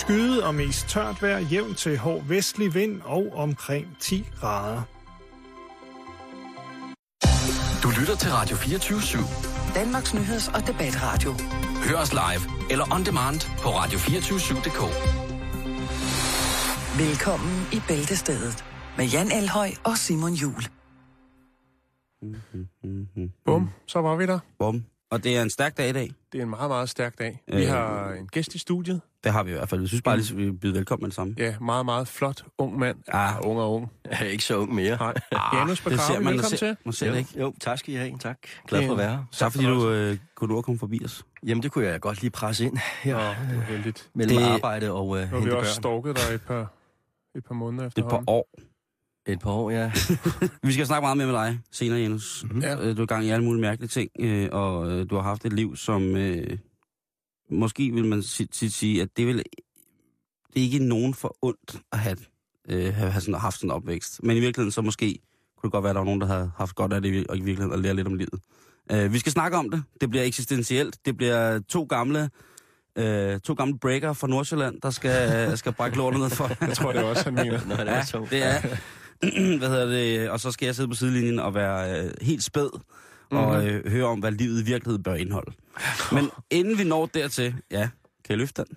Skyet og mest tørt vejr, jævn til hård vestlig vind og omkring 10 grader. Du lytter til Radio 24 /7. Danmarks Nyheds- og Debatradio. Hør os live eller on demand på radio247.dk. Velkommen i Bæltestedet med Jan Elhøj og Simon Jul. Bum, så var vi der. Bum. Og det er en stærk dag i dag. Det er en meget, meget stærk dag. Vi Øh. har en gæst i studiet. Det har vi i hvert fald. Jeg synes bare, lige, vi byder velkommen med det samme. Ja, meget, meget flot ung mand. Ah. ung og ung. Jeg er ikke så ung mere. Nej. Janus Det ser Bakravi, man, velkommen til. man ser jo, det ikke. jo, tak skal I have. Tak. Glad for at være her. Tak fordi du øh, kunne du komme forbi os. Jamen, det kunne jeg godt lige presse ind her. Nå, det var heldigt. Mellem Det- arbejde og øh, Nu har vi hente også børn. stalket dig et par, et par måneder Det er et efterhånden. par år. Et par år, ja. Vi skal snakke meget mere med dig senere, Janus. Mhm. Ja. Øh, Du er i gang i alle mulige mærkelige ting, øh, og øh, du har haft et liv, som øh, måske vil man tit sige, at det vil det er ikke nogen for ondt at have, øh, have, sådan, haft sådan en opvækst. Men i virkeligheden så måske kunne det godt være, at der var nogen, der havde haft godt af det, i- og i virkeligheden at lære lidt om livet. Øh, vi skal snakke om det. Det bliver eksistentielt. Det bliver to gamle øh, to gamle breaker fra Nordsjælland, der skal, skal brække lortet ned for. Jeg tror, det er også, han mener. Nå, det er Ja, to. det er. hvad hedder det? Og så skal jeg sidde på sidelinjen og være øh, helt spæd og Mhm. øh, høre om, hvad livet i virkeligheden bør indeholde. Men inden vi når dertil, ja, kan jeg løfte den?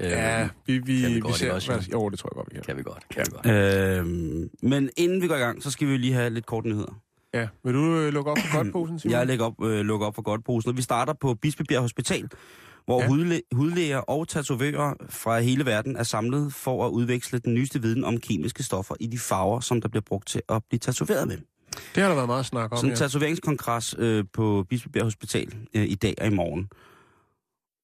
Øh, Ja, vi, vi, Kan vi vi godt, ser... ikke også, hvad, jo? det tror jeg godt, vi kan. Kan vi godt, kan vi godt. Øh, men inden vi går i gang, så skal vi lige have lidt kort nyheder. Ja, vil du øh, lukke op for godtposen, Simon? Jeg lægger op, øh, lukker op for godt posen, og vi starter på Bispebjerg Hospital, hvor Ja. ja. hudlæ- hudlæger og tatovører fra hele verden er samlet for at udveksle den nyeste viden om kemiske stoffer i de farver, som der bliver brugt til at blive tatoveret med. Det har der været meget snak om, Sådan en ja. tatoveringskongres øh, på Bispebjerg Hospital øh, i dag og i morgen.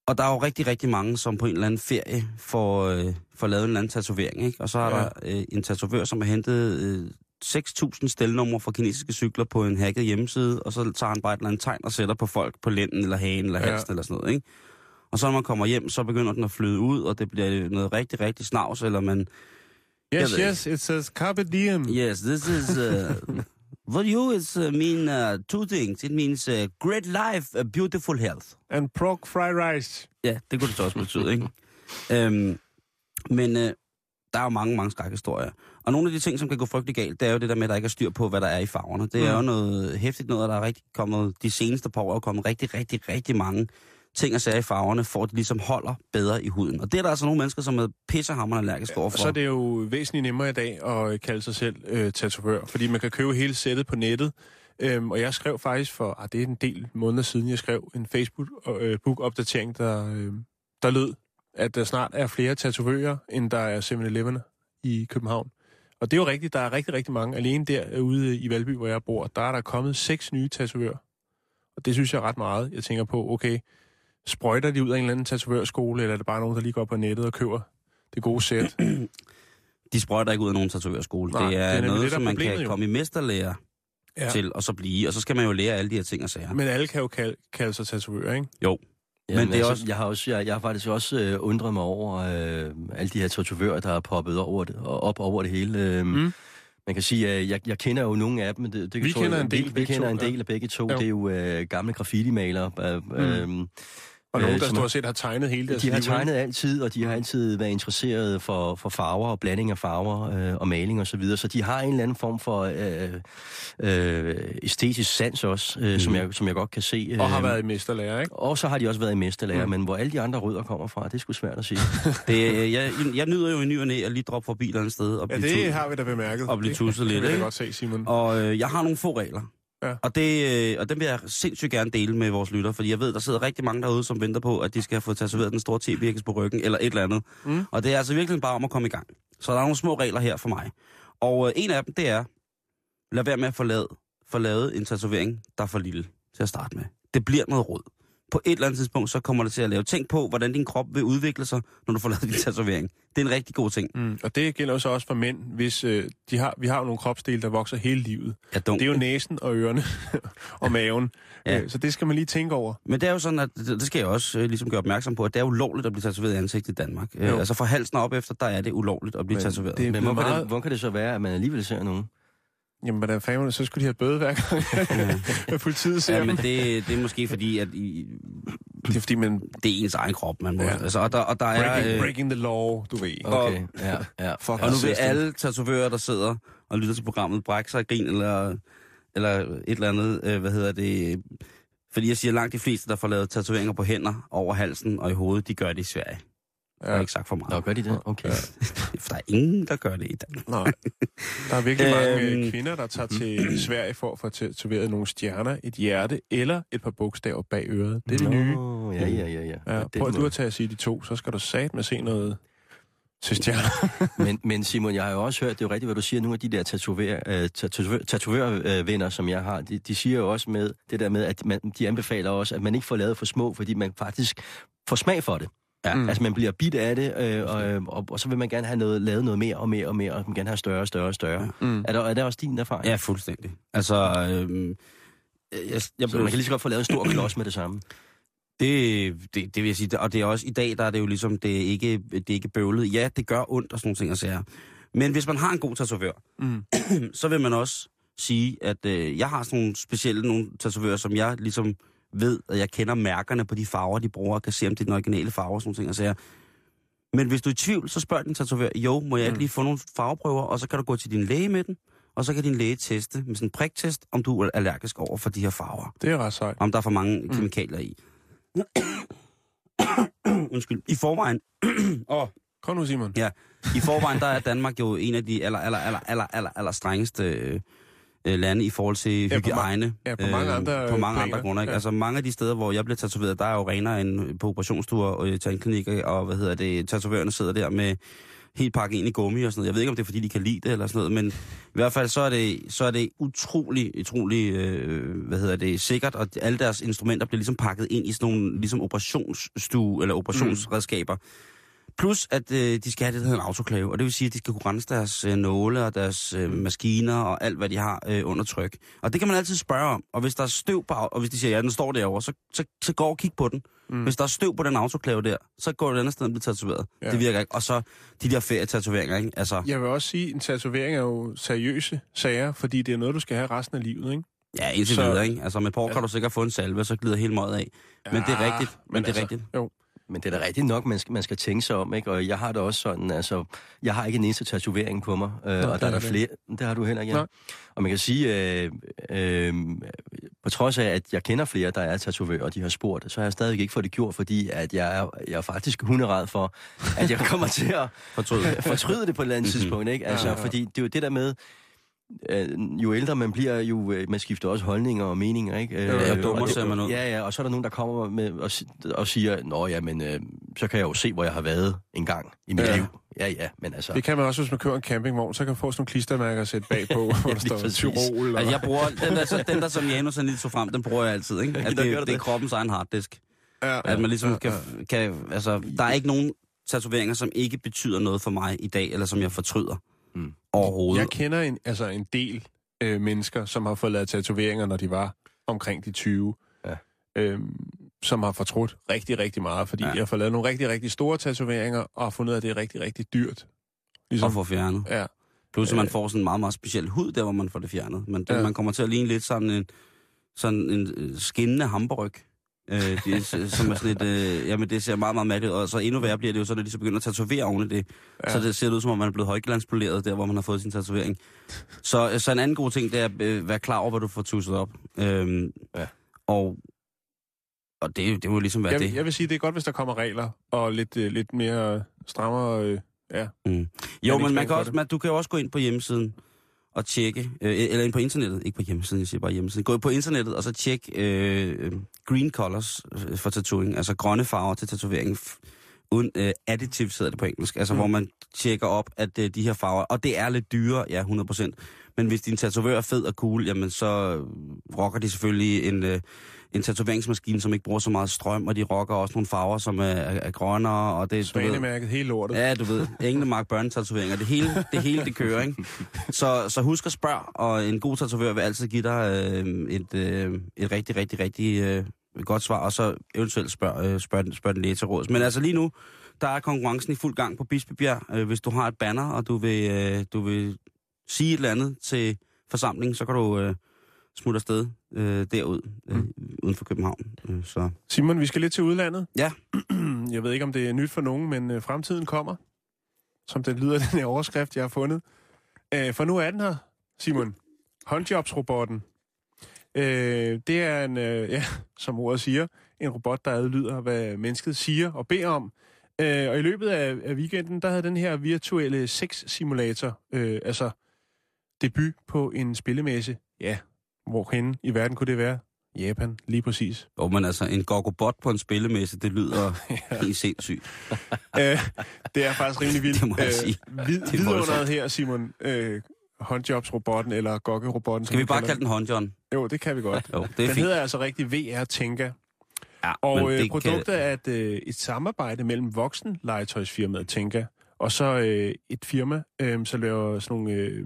Og der er jo rigtig, rigtig mange, som på en eller anden ferie får, øh, får lavet en eller anden tatovering. Ikke? Og så er Ja. ja. der øh, en tatovør, som har hentet øh, 6.000 stelnumre fra kinesiske cykler på en hacket hjemmeside, og så tager han bare et eller andet tegn og sætter på folk på lænden eller hagen eller Ja. halsen eller sådan noget. Ikke? Og så når man kommer hjem, så begynder den at flyde ud, og det bliver noget rigtig, rigtig snavs, eller man... Yes, yes, it says carpe diem. Yes, this is... Uh, for you, it's uh, mean uh, two things. It means uh, great life, uh, beautiful health. And prog fried rice. Ja, det kunne det så også betyde, ikke? øhm, men øh, der er jo mange, mange skrækhistorier. Og nogle af de ting, som kan gå frygtelig galt, det er jo det der med, at der ikke er styr på, hvad der er i farverne. Det er Mm. jo noget hæftigt noget, og der er rigtig kommet, de seneste par år er kommet rigtig, rigtig, rigtig mange ting og sager i farverne, for at de ligesom holder bedre i huden. Og det er der altså nogle mennesker, som er pissehammerende allergiske Og overfor. så er det jo væsentligt nemmere i dag at kalde sig selv øh, tatovør, fordi man kan købe hele sættet på nettet. Øhm, og jeg skrev faktisk for, ah, det er en del måneder siden, jeg skrev en Facebook-opdatering, der, øh, der lød, at der snart er flere tatovører, end der er 7-Eleven i København. Og det er jo rigtigt, der er rigtig, rigtig mange. Alene derude i Valby, hvor jeg bor, der er der kommet seks nye tatovører. Og det synes jeg er ret meget. Jeg tænker på, okay, sprøjter de ud af en eller anden tatovørskole, eller er det bare nogen, der lige går på nettet og køber det gode sæt? De sprøjter ikke ud af nogen tatovørskole. Nej, det det er noget, det, der er som man kan jo. komme i mesterlærer Ja. ja. til, og så blive. Og så skal man jo lære alle de her ting og sager. Men alle kan jo kalde, kalde sig tatovører, ikke? Jo. Ja, Men men det er altså, også- Jeg har, også, jeg, jeg har faktisk også øh, undret mig over øh, alle de her tatovører, der er poppet over det, og op over det hele. Øh, Mm. Man kan sige, at jeg, jeg kender jo nogle af dem. men Det, det Vi tror kender en del Vi, vi kender to, en ja. del af begge to. Jo. Det er jo øh, gamle graffiti-malere. Øh, mm. Og nogen, Øh, der stort set har tegnet hele deres De har liv, ikke? tegnet altid, og de har altid været interesserede for, for farver og blanding af farver øh, og maling og så videre. Så de har en eller anden form for øh, øh, æstetisk sans også, øh, mm. som, jeg, som jeg godt kan se. Øh, Og har været i mesterlærer, ikke? og så har de også været i mesterlærer, Mm. men hvor alle de andre rødder kommer fra, det er sgu svært at sige. Det, jeg, jeg nyder jo i ny og næ at lige droppe forbi et eller andet sted og Ja, det tu- har vi da bemærket. og blive Det tusset kan lidt. vi da Ikke? godt se, Simon. Og øh, jeg har nogle få regler. Ja. Og, det, øh, og dem vil jeg sindssygt gerne dele med vores lytter, fordi jeg ved, der sidder rigtig mange derude, som venter på, at de skal få tatoveret den store t på ryggen, eller et eller andet. Mm. Og det er altså virkelig bare om at komme i gang. Så der er nogle små regler her for mig. Og øh, en af dem, det er, lad være med at få lavet, få lavet en tatovering, der er for lille til at starte med. Det bliver noget råd. På et eller andet tidspunkt, så kommer det til at lave. Tænk på, hvordan din krop vil udvikle sig, når du får lavet din tatovering. Det er en rigtig god ting. Mm. Og det gælder jo så også for mænd, hvis øh, de har, vi har jo nogle kropsdele, der vokser hele livet. Ja, dunk. Det er jo næsen og ørerne og maven. Ja. Øh, Så det skal man lige tænke over. Men det er jo sådan, at det det skal jeg også øh, ligesom gøre opmærksom på, at det er ulovligt at blive tatoveret i ansigtet i Danmark. Øh, altså fra halsen op efter, der er det ulovligt at blive Men tatoveret. det- Men hvor kan, meget- det, hvor kan det så være, at man alligevel ser nogen? Jamen, hvordan fanden, så skulle de have bøde hver gang, politiet ser Ja, ja, men det, det er måske fordi, at i, Det er fordi, man det er ens egen krop, man må. Ja. Altså, og der, og der er... breaking, øh, breaking the law, du ved. Okay, ja, ja. Fuck, Og nu vil alle tatovører, der sidder og lytter til programmet, brække sig af grin eller, eller et eller andet, øh, hvad hedder det... Fordi jeg siger, langt de fleste, der får lavet tatoveringer på hænder, over halsen og i hovedet, de gør det i Sverige. Ja. Jeg har ikke sagt for Nå, meget. gør de det? Okay. Ja. For der er ingen, der gør det i Danmark. Nej. Der er virkelig mange Øhm. øh, kvinder, der tager til Sverige for at få tatoveret nogle stjerner, et hjerte eller et par bogstaver bag øret. Det er det nye. Nå, ja, ja, ja, ja. Ja, det prøv du at tage at sige de to, så skal du sat med se noget til stjerner. men, men Simon, jeg har jo også hørt, det er jo rigtigt, hvad du siger, nogle af de der tatover, øh, tatovør, tatovørvenner, som jeg har, de, de siger jo også med det der med, at man, de anbefaler også, at man ikke får lavet for små, fordi man faktisk får smag for det. Ja. Mm. Altså man bliver bit af det, øh, og, og, og så vil man gerne have noget, lavet noget mere og mere og mere, og man vil gerne have større og større og større. Mm. Er, der, er der også din erfaring? Ja, fuldstændig. Altså, øhm, jeg, jeg blev, man kan lige så godt få lavet en stor klods med det samme. det, det, det vil jeg sige, og det er også i dag, der er det jo ligesom, det er ikke, det er ikke bøvlet. Ja, det gør ondt og sådan nogle ting at sige. Men hvis man har en god tatovør, Mm. så vil man også sige, at øh, jeg har sådan nogle specielle nogle tatovører, som jeg ligesom ved, at jeg kender mærkerne på de farver, de bruger, og kan se, om det er den originale farve og sådan nogle ting. Og sager. Men hvis du er i tvivl, så spørg din tatovør, jo, må jeg ikke Mm. lige få nogle farveprøver, og så kan du gå til din læge med den, og så kan din læge teste med sådan en priktest, om du er allergisk over for de her farver. Det er ret sejt. Om der er for mange mm. kemikalier i. Undskyld. I forvejen, åh, Kom nu, Simon. Ja, i forvejen der er Danmark jo en af de aller, aller, aller, aller, aller, aller strengeste øh, øh, lande i forhold til Ja, på ma- hygiejne. ja, på mange andre, På mange øh, andre grunde. Ikke? ja. Altså mange af de steder, hvor jeg bliver tatoveret, der er jo renere end på operationsstuer og øh, tandklinikker, og hvad hedder det, tatovørerne sidder der med helt pakket ind i gummi og sådan noget. Jeg ved ikke, om det er, fordi de kan lide det eller sådan noget, men i hvert fald så er det, så er det utrolig, utrolig, øh, hvad hedder det, sikkert, og alle deres instrumenter bliver ligesom pakket ind i sådan nogle ligesom operationsstue eller operationsredskaber. Plus, at øh, de skal have det, der hedder en autoklave, og det vil sige, at de skal kunne rense deres øh, nåle og deres øh, maskiner og alt, hvad de har øh, under tryk. Og det kan man altid spørge om. Og hvis der er støv på, og hvis de siger, ja, den står derovre, så, så, så gå og kig på den. Mm. Hvis der er støv på den autoklave der, så går det et andet sted og bliver tatoveret. Ja. Ja. Det virker ikke. Og så de der ferietatoveringer, ikke? Altså, Jeg vil også sige, at en tatovering er jo seriøse sager, fordi det er noget, du skal have resten af livet, ikke? ja, indtil så- videre, ikke? Altså, med på kan du sikkert få en salve, så glider hele møget af. Men det er Ja, rigtigt. Men, men det er altså, rigtigt. Jo. Men det er da rigtigt nok, man skal, man skal tænke sig om, ikke? Og jeg har det også sådan, altså, jeg har ikke en eneste tatovering på mig, øh, det og der er er der det. flere, det har du heller ikke, ja. Og man kan sige, øh, øh, på trods af, at jeg kender flere, der er tatovører, og de har spurgt, så har jeg stadig ikke fået det gjort, fordi at jeg er, jeg er faktisk hunderad for, at jeg kommer til at Fortryd. fortryde det på et eller andet Mhm. tidspunkt, ikke? Altså, Ja, ja. fordi det er jo det der med, jo ældre man bliver, jo øh, man skifter også holdninger og meninger, ikke? Øh, jo, dummere og det- ser man ud. Ja, ja, og så er der nogen, der kommer med og, og siger, nå ja, men øh, så kan jeg jo se, hvor jeg har været en gang i mit Ja. ja. liv. Ja, ja, men altså... Det kan man også, hvis man kører en campingvogn, så kan man få sådan nogle klistermærker at sætte bagpå, hvor der står. Tyrol. Eller... Altså, jeg bruger, den der, så, den der som Janus han lige tog frem, den bruger jeg altid, ikke? At det, du det er det. kroppens egen harddisk. ja, At man ligesom ja, kan, ja. kan, altså, der er ikke nogen tatoveringer, som ikke betyder noget for mig i dag, eller som jeg fortryder. Overhovedet. Jeg kender en, altså en del øh, mennesker, som har fået lavet tatoveringer, når de var omkring de 20. Ja. Øhm, som har fortrudt rigtig, rigtig meget, fordi ja. Jeg har fået lavet nogle rigtig, rigtig store tatoveringer, og har fundet at det er rigtig, rigtig dyrt. Ligesom, at få fjernet. Ja, Plus at man Øh. får sådan en meget, meget speciel hud, der hvor man får det fjernet. Men ja. man kommer til at ligne lidt sådan en, sådan en øh, skinnende hamburg. Øh, det, som er sådan et, øh, jamen det ser meget, meget mærkeligt ud. Og så endnu værre bliver det jo så, når de så begynder at tatovere oven i det. Ja. Så det ser ud som om, man er blevet højglanspoleret der, hvor man har fået sin tatovering. Så, så en anden god ting, det er at øh, være klar over, hvad du får tusset op. Øhm, Ja. Og, og det, det må ligesom være jeg, det. jeg vil sige, det er godt, hvis der kommer regler, og lidt, øh, lidt mere strammere... Øh, ja. Mm. Jo, men man kan også, man, du kan jo også gå ind på hjemmesiden og tjekke, øh, e- eller ind på internettet, ikke på hjemmesiden, jeg siger bare hjemmesiden. Gå ind på internettet og så tjek øh, green colors øh, for tatovering, altså grønne farver til tatovering. F- Uden, øh, additives hedder det på engelsk, altså mm. hvor man tjekker op, at øh, de her farver, og det er lidt dyre, ja, 100%, men hvis din tatovør er fed og cool, jamen så øh, rocker de selvfølgelig en, øh, en tatoveringsmaskine, som ikke bruger så meget strøm, og de rocker også nogle farver, som er, er, er grønnere, og det Svanemærket, hele lortet. Ja, du ved, Englemark børnetatoveringer, det hele, det hele, det kører, ikke? Så, så husk at spørge, og en god tatovør vil altid give dig øh, et, øh, et rigtig, rigtig, rigtig øh, godt svar, og så eventuelt spørg, øh, spørg, spørg den læge til råds. Men altså lige nu, der er konkurrencen i fuld gang på Bispebjerg. Øh, hvis du har et banner, og du vil, øh, du vil sige et eller andet til forsamling, så kan du øh, smutte afsted øh, derud, øh, Mm. uden for København. Øh, så Simon, vi skal lidt til udlandet. Ja. Jeg ved ikke, om det er nyt for nogen, men øh, fremtiden kommer. Som den lyder, den her overskrift, jeg har fundet. Øh, for nu er den her, Simon. Håndjobsrobotten. Øh, det er en, øh, ja, som ordet siger, en robot, der adlyder, hvad mennesket siger og beder om. Øh, og i løbet af, af weekenden, der havde den her virtuelle sex-simulator, øh, altså debut på en spillemæsse. Ja, hvorhen i verden kunne det være? Japan, lige præcis. Jo, men altså, en gogobot på en spillemesse, det lyder helt sindssygt. øh, det er faktisk rimelig vildt. Det må jeg sige. Øh, vid, Det er vidunderet her, Simon. Øh, håndjobsrobotten eller gokkerobotten. Skal vi bare kalde den håndjohn? Jo, det kan vi godt. Jo, det er den fint. hedder altså rigtig VR Tænka. Ja, Og øh, produktet kan... er et, øh, et samarbejde mellem voksen legetøjsfirmaet Tænka, og så øh, et firma, øh, som laver sådan nogle øh,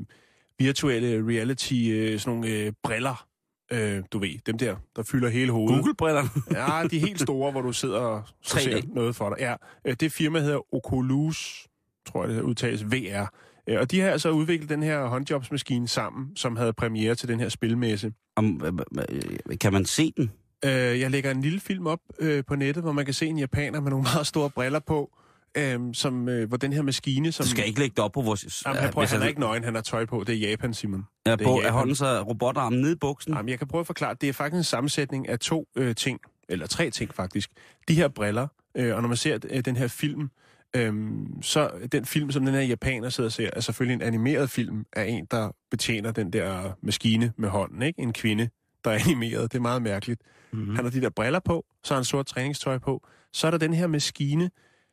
virtuelle reality, øh, sådan nogle øh, briller. Øh, du ved, dem der, der fylder hele hovedet. Google-brillerne. Ja, de helt store, hvor du sidder og så 3D. ser noget for dig. Ja, øh, det firma hedder Oculus, tror jeg det udtales, VR. Øh, Og de har altså udviklet den her håndjobsmaskine sammen, som havde premiere til den her spilmesse. Om, øh, øh, kan man se den? Øh, jeg lægger en lille film op øh, på nettet, hvor man kan se en japaner med nogle meget store briller på, øh, som, øh, hvor den her maskine... Som, Du skal ikke lægge det op på vores... Jamen, han, prøver, hvis han er jeg- ikke nøgen, han har tøj på. Det er Japan, Simon. Ja, på, er hånden så robotarmen nede i buksen? Jamen, jeg kan prøve at forklare. Det er faktisk en sammensætning af to øh, ting, eller tre ting faktisk. De her briller, øh, og når man ser øh, den her film, øh, så den film, som den her japaner sidder og ser, er selvfølgelig en animeret film af en, der betjener den der maskine med hånden, ikke? En kvinde, der er animeret. Det er meget mærkeligt. Mm. Han har de der briller på, så har han sort træningstøj på. Så er der den her maskine,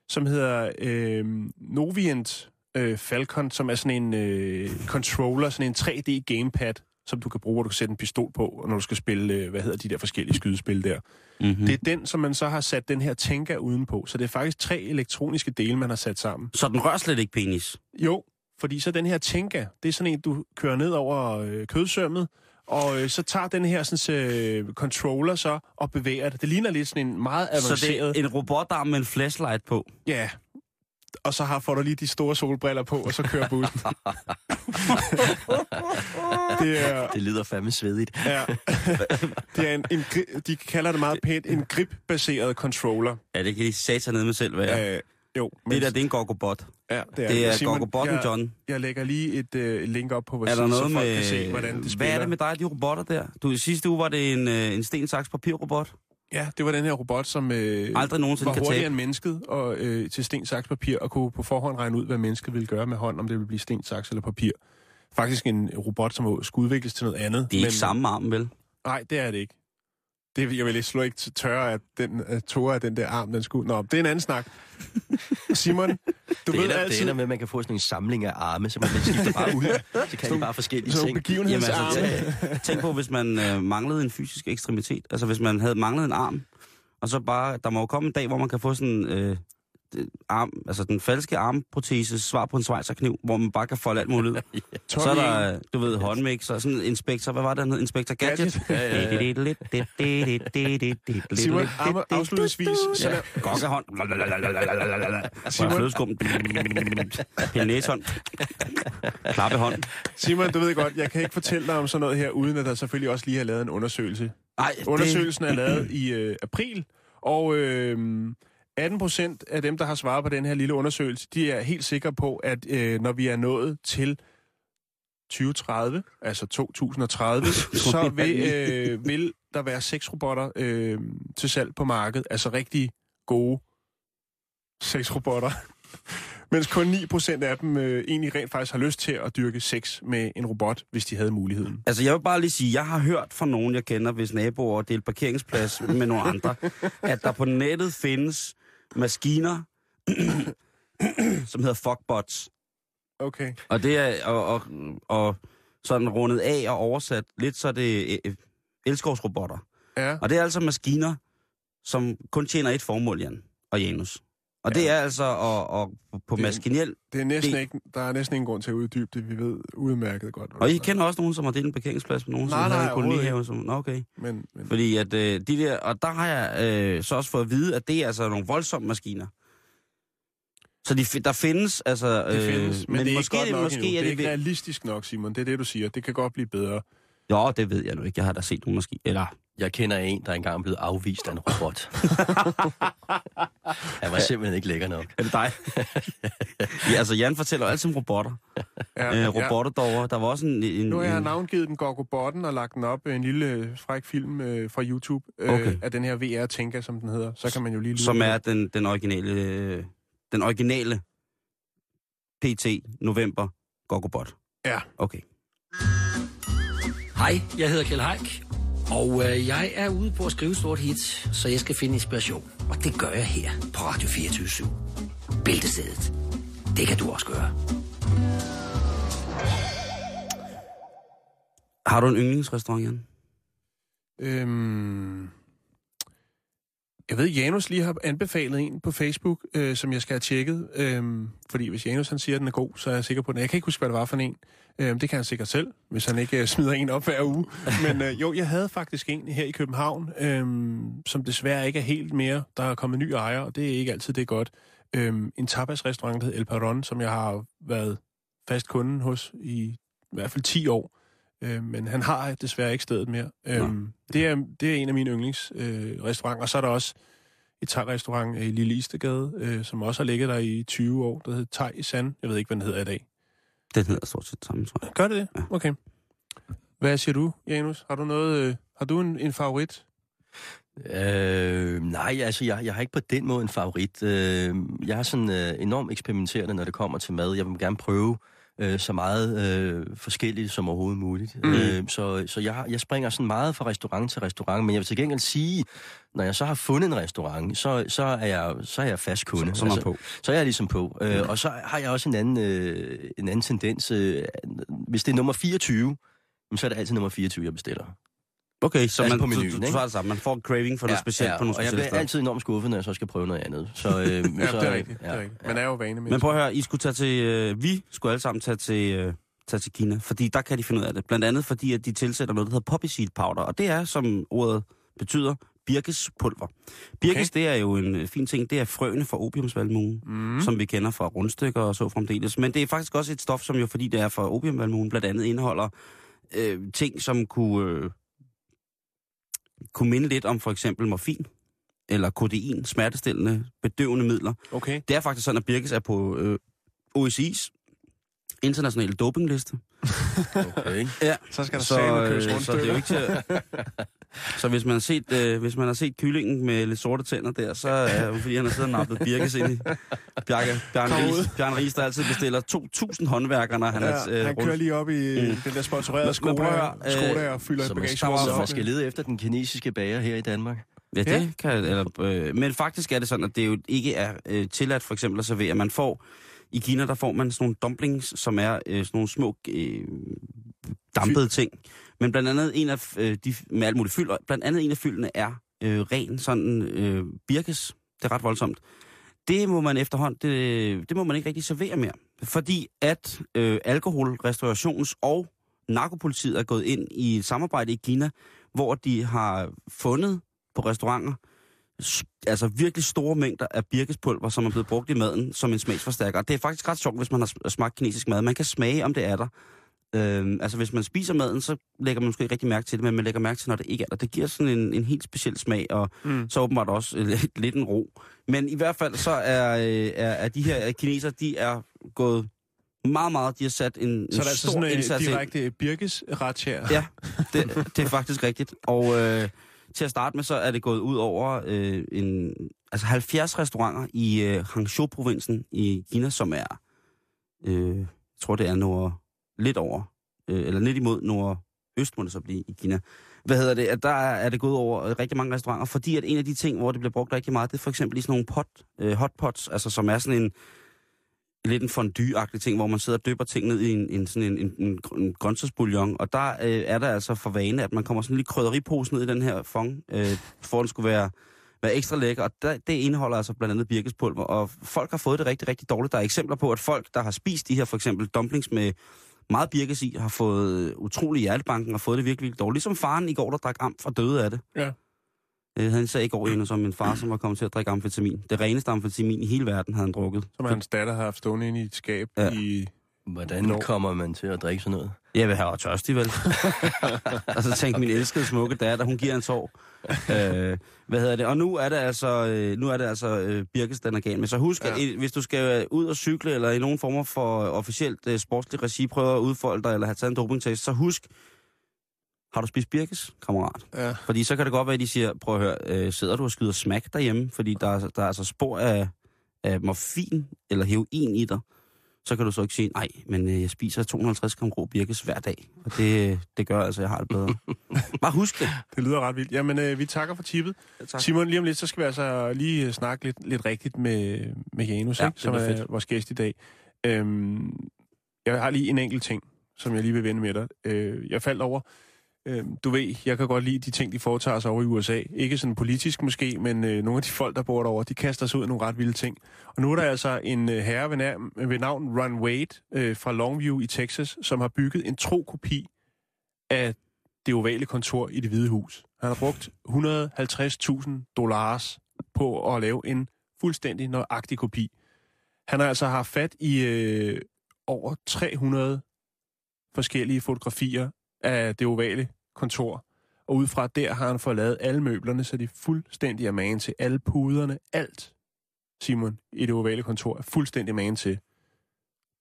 som hedder øh, Novient øh, Falcon, som er sådan en øh, controller, sådan en 3D gamepad, som du kan bruge, hvor du kan sætte en pistol på, når du skal spille, øh, hvad hedder de der forskellige skydespil der. Mm-hmm. Mm. Det er den, som man så har sat den her tænker udenpå. Så det er faktisk tre elektroniske dele, man har sat sammen. Så den rører slet ikke penis? Jo, fordi så den her tænker, det er sådan en, du kører ned over øh, kødsømmet, og øh, så tager den her sådan, øh, controller så og bevæger det. Det ligner lidt sådan en meget Så avanceret... det er en robotarm med en flashlight på? Ja, og så har, får du lige de store solbriller på, og så kører bussen. det er, Det lyder fandme svedigt. ja, det er en, en, de kalder det meget pænt, en grip-baseret controller. Ja, det kan de satan ned med selv være. Øh, jo, det der, det er en gogobot. ja, det er, Det er Simon, gogobotten, jeg, John. Jeg lægger lige et øh, link op på vores Er der side, noget så folk med... kan se, hvordan det spiller. Hvad er det med dig og de robotter der? Du, sidste uge var det en, øh, en sten, saks, papir-robot. Ja, det var den her robot, som øh, Aldrig nogensinde var kan hurtigere tabe. end mennesket og, øh, til sten, saks, papir, og kunne på forhånd regne ud, hvad mennesket ville gøre med hånd, om det ville blive sten, saks eller papir. Faktisk en robot, som skulle udvikles til noget andet. Det er ikke samme arm, vel? Nej, det er det ikke. Det, jeg vil ikke slå ikke til tørre, at den at tåre af den der arm, den skulle... Nå, det er en anden snak. Simon, du Det ved ender, det altid... ender med, at man kan få sådan en samling af arme, så man skifter bare ud. Så kan de bare forskellige Sådan ting. Jamen begivenhedsarme. altså, tænk, tænk på, hvis man øh, manglede en fysisk ekstremitet. Altså, hvis man havde manglet en arm, og så bare... Der må jo komme en dag, hvor man kan få sådan... Øh, det- arm, altså den falske armprotese svar på en svejserkniv, hvor man bare kan folde alt muligt ud. Så er der, du ved, håndmix og sådan en inspektor, hvad var det, han hed? Inspektor Gadget? Simon, afslutningsvis, så lad, Gokkehånd. Simon. Flødeskum. Pelinæshånd. Klappehånd. Simon, du ved godt, jeg kan ikke fortælle dig om sådan noget her, uden at der selvfølgelig også lige har lavet en undersøgelse. Ej, Undersøgelsen er lavet i øh, april, og øh, 18 procent af dem, der har svaret på den her lille undersøgelse, de er helt sikre på, at øh, når vi er nået til 2030, altså 2030, så vil, øh, vil der være sexrobotter øh, til salg på markedet. Altså rigtig gode sexrobotter. Mens kun 9% af dem øh, egentlig rent faktisk har lyst til at dyrke sex med en robot, hvis de havde muligheden. Altså, jeg vil bare lige sige, jeg har hørt fra nogen, jeg kender, hvis naboer deler parkeringsplads med nogle andre, at der på nettet findes maskiner, som hedder fuckbots. Okay. Og det er og, og, og sådan rundet af og oversat lidt, så er det øh, elskovsrobotter. Ja. Og det er altså maskiner, som kun tjener et formål, Jan og Janus. Og ja. det er altså at, at på Det- maskinel... Det er næsten Det- ikke, der er næsten ingen grund til at uddybe det. Vi ved udmærket godt. Og I er. kender også nogen, som har delt en parkeringsplads med nogen, som Nej, havde nej, en kolonihave. Som, Nå, okay. Men, men Fordi at øh, de der, og der har jeg øh, så også fået at vide, at det er altså nogle voldsomme maskiner. Så de, der findes, altså... Det findes, men, men det er måske, ikke godt nok måske endnu. Det er det ikke ved- realistisk nok, Simon. Det er det, du siger. Det kan godt blive bedre. Jo, det ved jeg nu ikke. Jeg har da set nogle måske. Eller, Jeg kender en, der engang er blevet afvist af en robot. Han var simpelthen ikke lækker nok. er det dig? ja, altså, Jan fortæller altid om robotter. Ja, Øh, robotter derovre. Der var også en... en, Nu har jeg navngivet den Gorgo Botten og lagt den op en lille øh, fræk film øh, fra YouTube øh, Okay. af den her VR Tænker, som den hedder. Så kan man jo lige som er den, den originale... øh, Den originale PT november Gogobot. Ja. Okay. Hej, jeg hedder Kjell Haik, og øh, jeg er ude på at skrive stort hit, så jeg skal finde inspiration. Og det gør jeg her på Radio 24 Bæltestedet. Det kan du også gøre. Har du en yndlingsrestaurant, Jan? Øhm, jeg ved, Janus lige har anbefalet en på Facebook, øh, som jeg skal have tjekket. Øh, fordi hvis Janus han siger, at den er god, så er jeg sikker på den. Jeg kan ikke huske, hvad det var for en. Øh, det kan han sikkert selv, hvis han ikke øh, smider en op hver uge. Men øh, jo, jeg havde faktisk en her i København, øh, som desværre ikke er helt mere. Der er kommet nye ejer, og det er ikke altid det er godt. Øh, en tapasrestaurant, der hedder El Paron, som jeg har været fast kunde hos i i hvert fald 10 år. Øh, men han har desværre ikke stedet mere. Øhm, det, er, det er en af mine yndlingsrestauranter. Øh, restauranter. og så er der også et thai-restaurant i Lille Istegade, øh, som også har ligget der i 20 år. Der hedder Thai i Sand. Jeg ved ikke, hvad den hedder i dag. Den hedder stort set samme, tror jeg. Gør det det? Ja. Okay. Hvad siger du, Janus? Har du noget? Øh, har du en, en favorit? Øh, nej, altså jeg, jeg har ikke på den måde en favorit. Øh, jeg er sådan øh, enormt eksperimenterende, når det kommer til mad. Jeg vil gerne prøve øh, så meget øh, forskelligt som overhovedet muligt. Mm. Mm. Øh, så så jeg, jeg springer sådan meget fra restaurant til restaurant, men jeg vil til gengæld sige, når jeg så har fundet en restaurant, så, så, er, jeg, så er jeg fast kunde. Altså, Så, så man på. Så er jeg ligesom på. Øh, og så har jeg også en anden, øh, en anden tendens. Øh, hvis det er nummer 24, jamen, så er det altid nummer 24, jeg bestiller. Okay, så Altså man, på du, menuen, du, du har det samme. Man får en craving for noget specielt på nogle og jeg bliver altid enormt skuffet, når jeg så skal prøve noget andet. Så, øh, Ja, så, det er rigtigt. Ja, det er rigtigt. Man er jo vane med. Men prøv at høre, I skulle tage til, øh, vi skulle alle sammen tage til, øh, tage til Kina, fordi der kan de finde ud af det. Blandt andet fordi, at de tilsætter noget, der hedder poppy seed powder, og det er, som ordet betyder, birkespulver. Birkes, okay. det er jo en øh, fin ting, det er frøene fra opiumsvalmuen, mm. som vi kender fra rundstykker og så fremdeles. Men det er faktisk også et stof, som jo, fordi det er fra opiumvalmuen, blandt andet indeholder øh, ting, som kunne, øh, kunne minde lidt om for eksempel morfin, eller kodein, smertestillende, bedøvende midler. Okay. Det er faktisk sådan, at Birkes er på øh, OSI's internationale dopingliste. okay. Ja, Så skal der så, så, øh, købes rundt så det er jo ikke til at... Så hvis man, har set, øh, hvis man har set kyllingen med lidt sorte tænder der, så er det fordi, han har siddet og nappet Birkes ind i Bjarke, Bjarne. Ries, Bjarne Ries, der altid bestiller 2.000 håndværkere, når han ja, er øh, han kører lige op i mm. den der sponsorerede Skoda, øh, Skoda og fylder Så et man, bagagerummet så man skal lede efter den kinesiske bager her i Danmark. Ja, det ja. kan, eller, øh, men faktisk er det sådan, at det jo ikke er øh, tilladt for eksempel at servere. Man får, i Kina, der får man sådan nogle dumplings, som er øh, sådan nogle små øh, dampede ting. Men blandt andet en af øh, de, med alt muligt fyld, og blandt andet en af fyldene er øh, ren sådan øh, birkes. Det er ret voldsomt. Det må man efterhånden, det, det må man ikke rigtig servere mere. Fordi at øh, alkohol, restaurations- og narkopolitiet er gået ind i et samarbejde i Kina, hvor de har fundet på restauranter altså virkelig store mængder af birkespulver, som er blevet brugt i maden som en smagsforstærker. Og Det er faktisk ret sjovt, hvis man har sm- smagt kinesisk mad. Man kan smage, om det er der. Øhm, altså hvis man spiser maden, så lægger man måske ikke rigtig mærke til det, men man lægger mærke til, når det ikke er der. Det giver sådan en, en helt speciel smag, og mm. så åbenbart også øh, lidt, lidt en ro. Men i hvert fald så er, øh, er, er de her kinesere, de er gået meget, meget, de har sat en, en Så er der altså sådan en ind. direkte birkes ret her. Ja, det, det er faktisk rigtigt. Og øh, til at starte med, så er det gået ud over øh, en, altså 70 restauranter i øh, Hangzhou-provinsen i Kina, som er, øh, jeg tror det er nord, lidt over, øh, eller lidt imod nordøst må det så blive i Kina. Hvad hedder det? At der er, er det gået over øh, rigtig mange restauranter, fordi at en af de ting, hvor det bliver brugt rigtig meget, det er for eksempel i sådan nogle pot, øh, hotpots, altså som er sådan en, lidt en fondue ting, hvor man sidder og dypper ting ned i en, en, sådan en, en, en, en grøntsagsbouillon. Og der øh, er der altså for vane, at man kommer sådan en lille krydderipose ned i den her fond, øh, for den skulle være, være ekstra lækker. Og der, det indeholder altså blandt andet birkespulver. Og folk har fået det rigtig, rigtig dårligt. Der er eksempler på, at folk, der har spist de her for eksempel dumplings med meget birkes i, har fået utrolig hjertebanken og fået det virkelig, virkelig dårligt. Ligesom faren i går, der drak amf og døde af det. Ja. Øh, han sagde ikke over endnu som min far, som var kommet til at drikke amfetamin. Det reneste amfetamin i hele verden havde han drukket. Som hans datter har haft stående inde i et skab Ja. i... Hvordan Nå. kommer man til at drikke sådan noget? Jeg vil have tørstig, vel? og så tænkte min elskede smukke datter, hun giver en tår. Øh, hvad hedder det? Og nu er det altså, øh, nu er det altså øh, Birkes, den er gal med. Så husk, ja. At hvis du skal ud og cykle, eller i nogen former for officielt øh, sportslig regi, prøve at udfolde dig, eller have taget en dopingtest, så husk, har du spist Birkes, kammerat? Ja. Fordi så kan det godt være, at de siger, prøv at høre, øh, sidder du og skyder smack derhjemme? Fordi der, er- der er altså spor af, af morfin eller heroin i dig. Så kan du så ikke sige, nej, men øh, jeg spiser 250 gram rå birkes hver dag. Og det, det gør altså, at jeg har det bedre. Bare husk det. Det lyder ret vildt. Jamen, øh, vi takker for tippet. Ja, tak. Simon, lige om lidt, så skal vi altså lige øh, snakke lidt, lidt rigtigt med, med Janus, Ja, ikke? som er fedt. vores gæst i dag. Øhm, jeg har lige en enkelt ting, som jeg lige vil vende med dig. Øh, jeg faldt over, øh, du ved, jeg kan godt lide de ting, de foretager sig over i USA. Ikke sådan politisk måske, men øh, nogle af de folk, der bor derovre, de kaster sig ud i nogle ret vilde ting. Og nu er der altså en øh, herre ved, navn, ved navn Ron Wade øh, fra Longview i Texas, som har bygget en tro kopi af det ovale kontor i det hvide hus. Han har brugt 150.000 dollars på at lave en fuldstændig nøjagtig kopi. Han har altså haft fat i øh, over 300 forskellige fotografier af det ovale kontor. Og ud fra der har han fået lavet alle møblerne, så de fuldstændig er magen til. Alle puderne, alt, Simon, i det ovale kontor er fuldstændig magen til.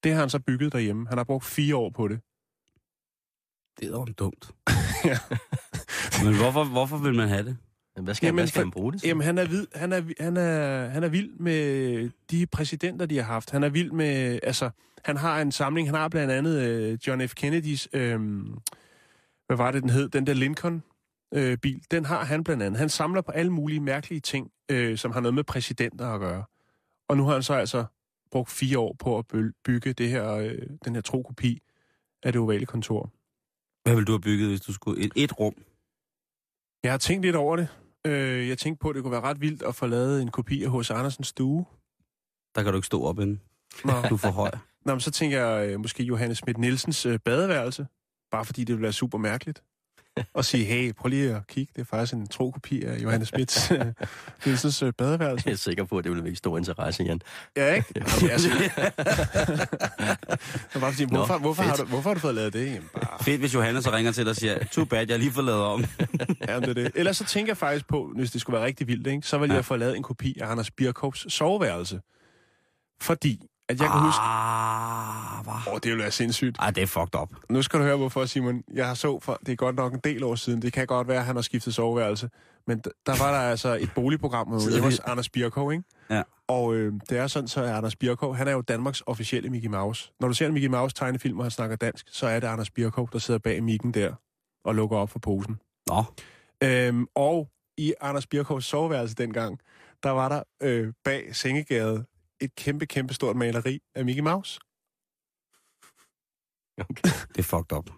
Det har han så bygget derhjemme. Han har brugt fire år på det. Det er dog dumt. Ja. Men hvorfor, hvorfor vil man have det? Men Hvad skal, Jamen, hvad skal for- han bruge det til? Jamen, han er, vid, han, er, han, er, han er vild med de præsidenter, de har haft. Han er vild med, altså, han har en samling, han har blandt andet øh, John F. Kennedys, øh, hvad var det, den hed, den der Lincoln øh, bil, den har han blandt andet. Han samler på alle mulige mærkelige ting, øh, som har noget med præsidenter at gøre. Og nu har han så altså brugt fire år på at bygge det her, øh, den her trokopi af det ovale kontor. Hvad vil du have bygget, hvis du skulle... Et, et rum. Jeg har tænkt lidt over det. Øh, jeg tænkte på, at det kunne være ret vildt at få lavet en kopi af H.C. Andersens stue. Der kan du ikke stå op inden. Nå. Du er for høj. Nå, men så tænker jeg øh, måske Johannes Schmidt Nielsens øh, badeværelse. Bare fordi det ville være super mærkeligt. Og sige, hey, prøv lige at kigge. Det er faktisk en trokopi af Johannes Schmidt øh, Nielsens øh, badeværelse. Jeg er sikker på, at det vil vække stor interesse, Jan. Ja, ikke? Jamen, altså, så bare fordi, Nå, hvorfor, hvorfor, har du, hvorfor har du fået lavet det? Jamen, bare, Fedt, hvis Johannes så ringer til dig og siger, too bad, jeg har lige fået lavet om. ja, det er det. Ellers så tænker jeg faktisk på, hvis det skulle være rigtig vildt, ikke? så ville Ja. jeg få lavet en kopi af Anders Birkovs soveværelse. Fordi, at jeg kan huske... Ah, hvad? Åh, det ville være sindssygt. Ej, det er fucked up. Nu skal du høre, hvorfor, Simon. Jeg har så for, det er godt nok en del år siden. Det kan godt være, at han har skiftet soveværelse. Men d- der var der altså et boligprogram med Sidder det var vi- Anders Birkov, ikke? Ja. Og øh, det er sådan, så er Anders Birkov, han er jo Danmarks officielle Mickey Mouse. Når du ser en Mickey Mouse tegnefilm, og han snakker dansk, så er det Anders Birkov, der sidder bag mikken der og lukker op for posen. Nå, Øhm, og i Anders Birkovs soveværelse dengang, der var der øh, bag sengegade et kæmpe, kæmpe stort maleri af Mickey Mouse. det er fucked up.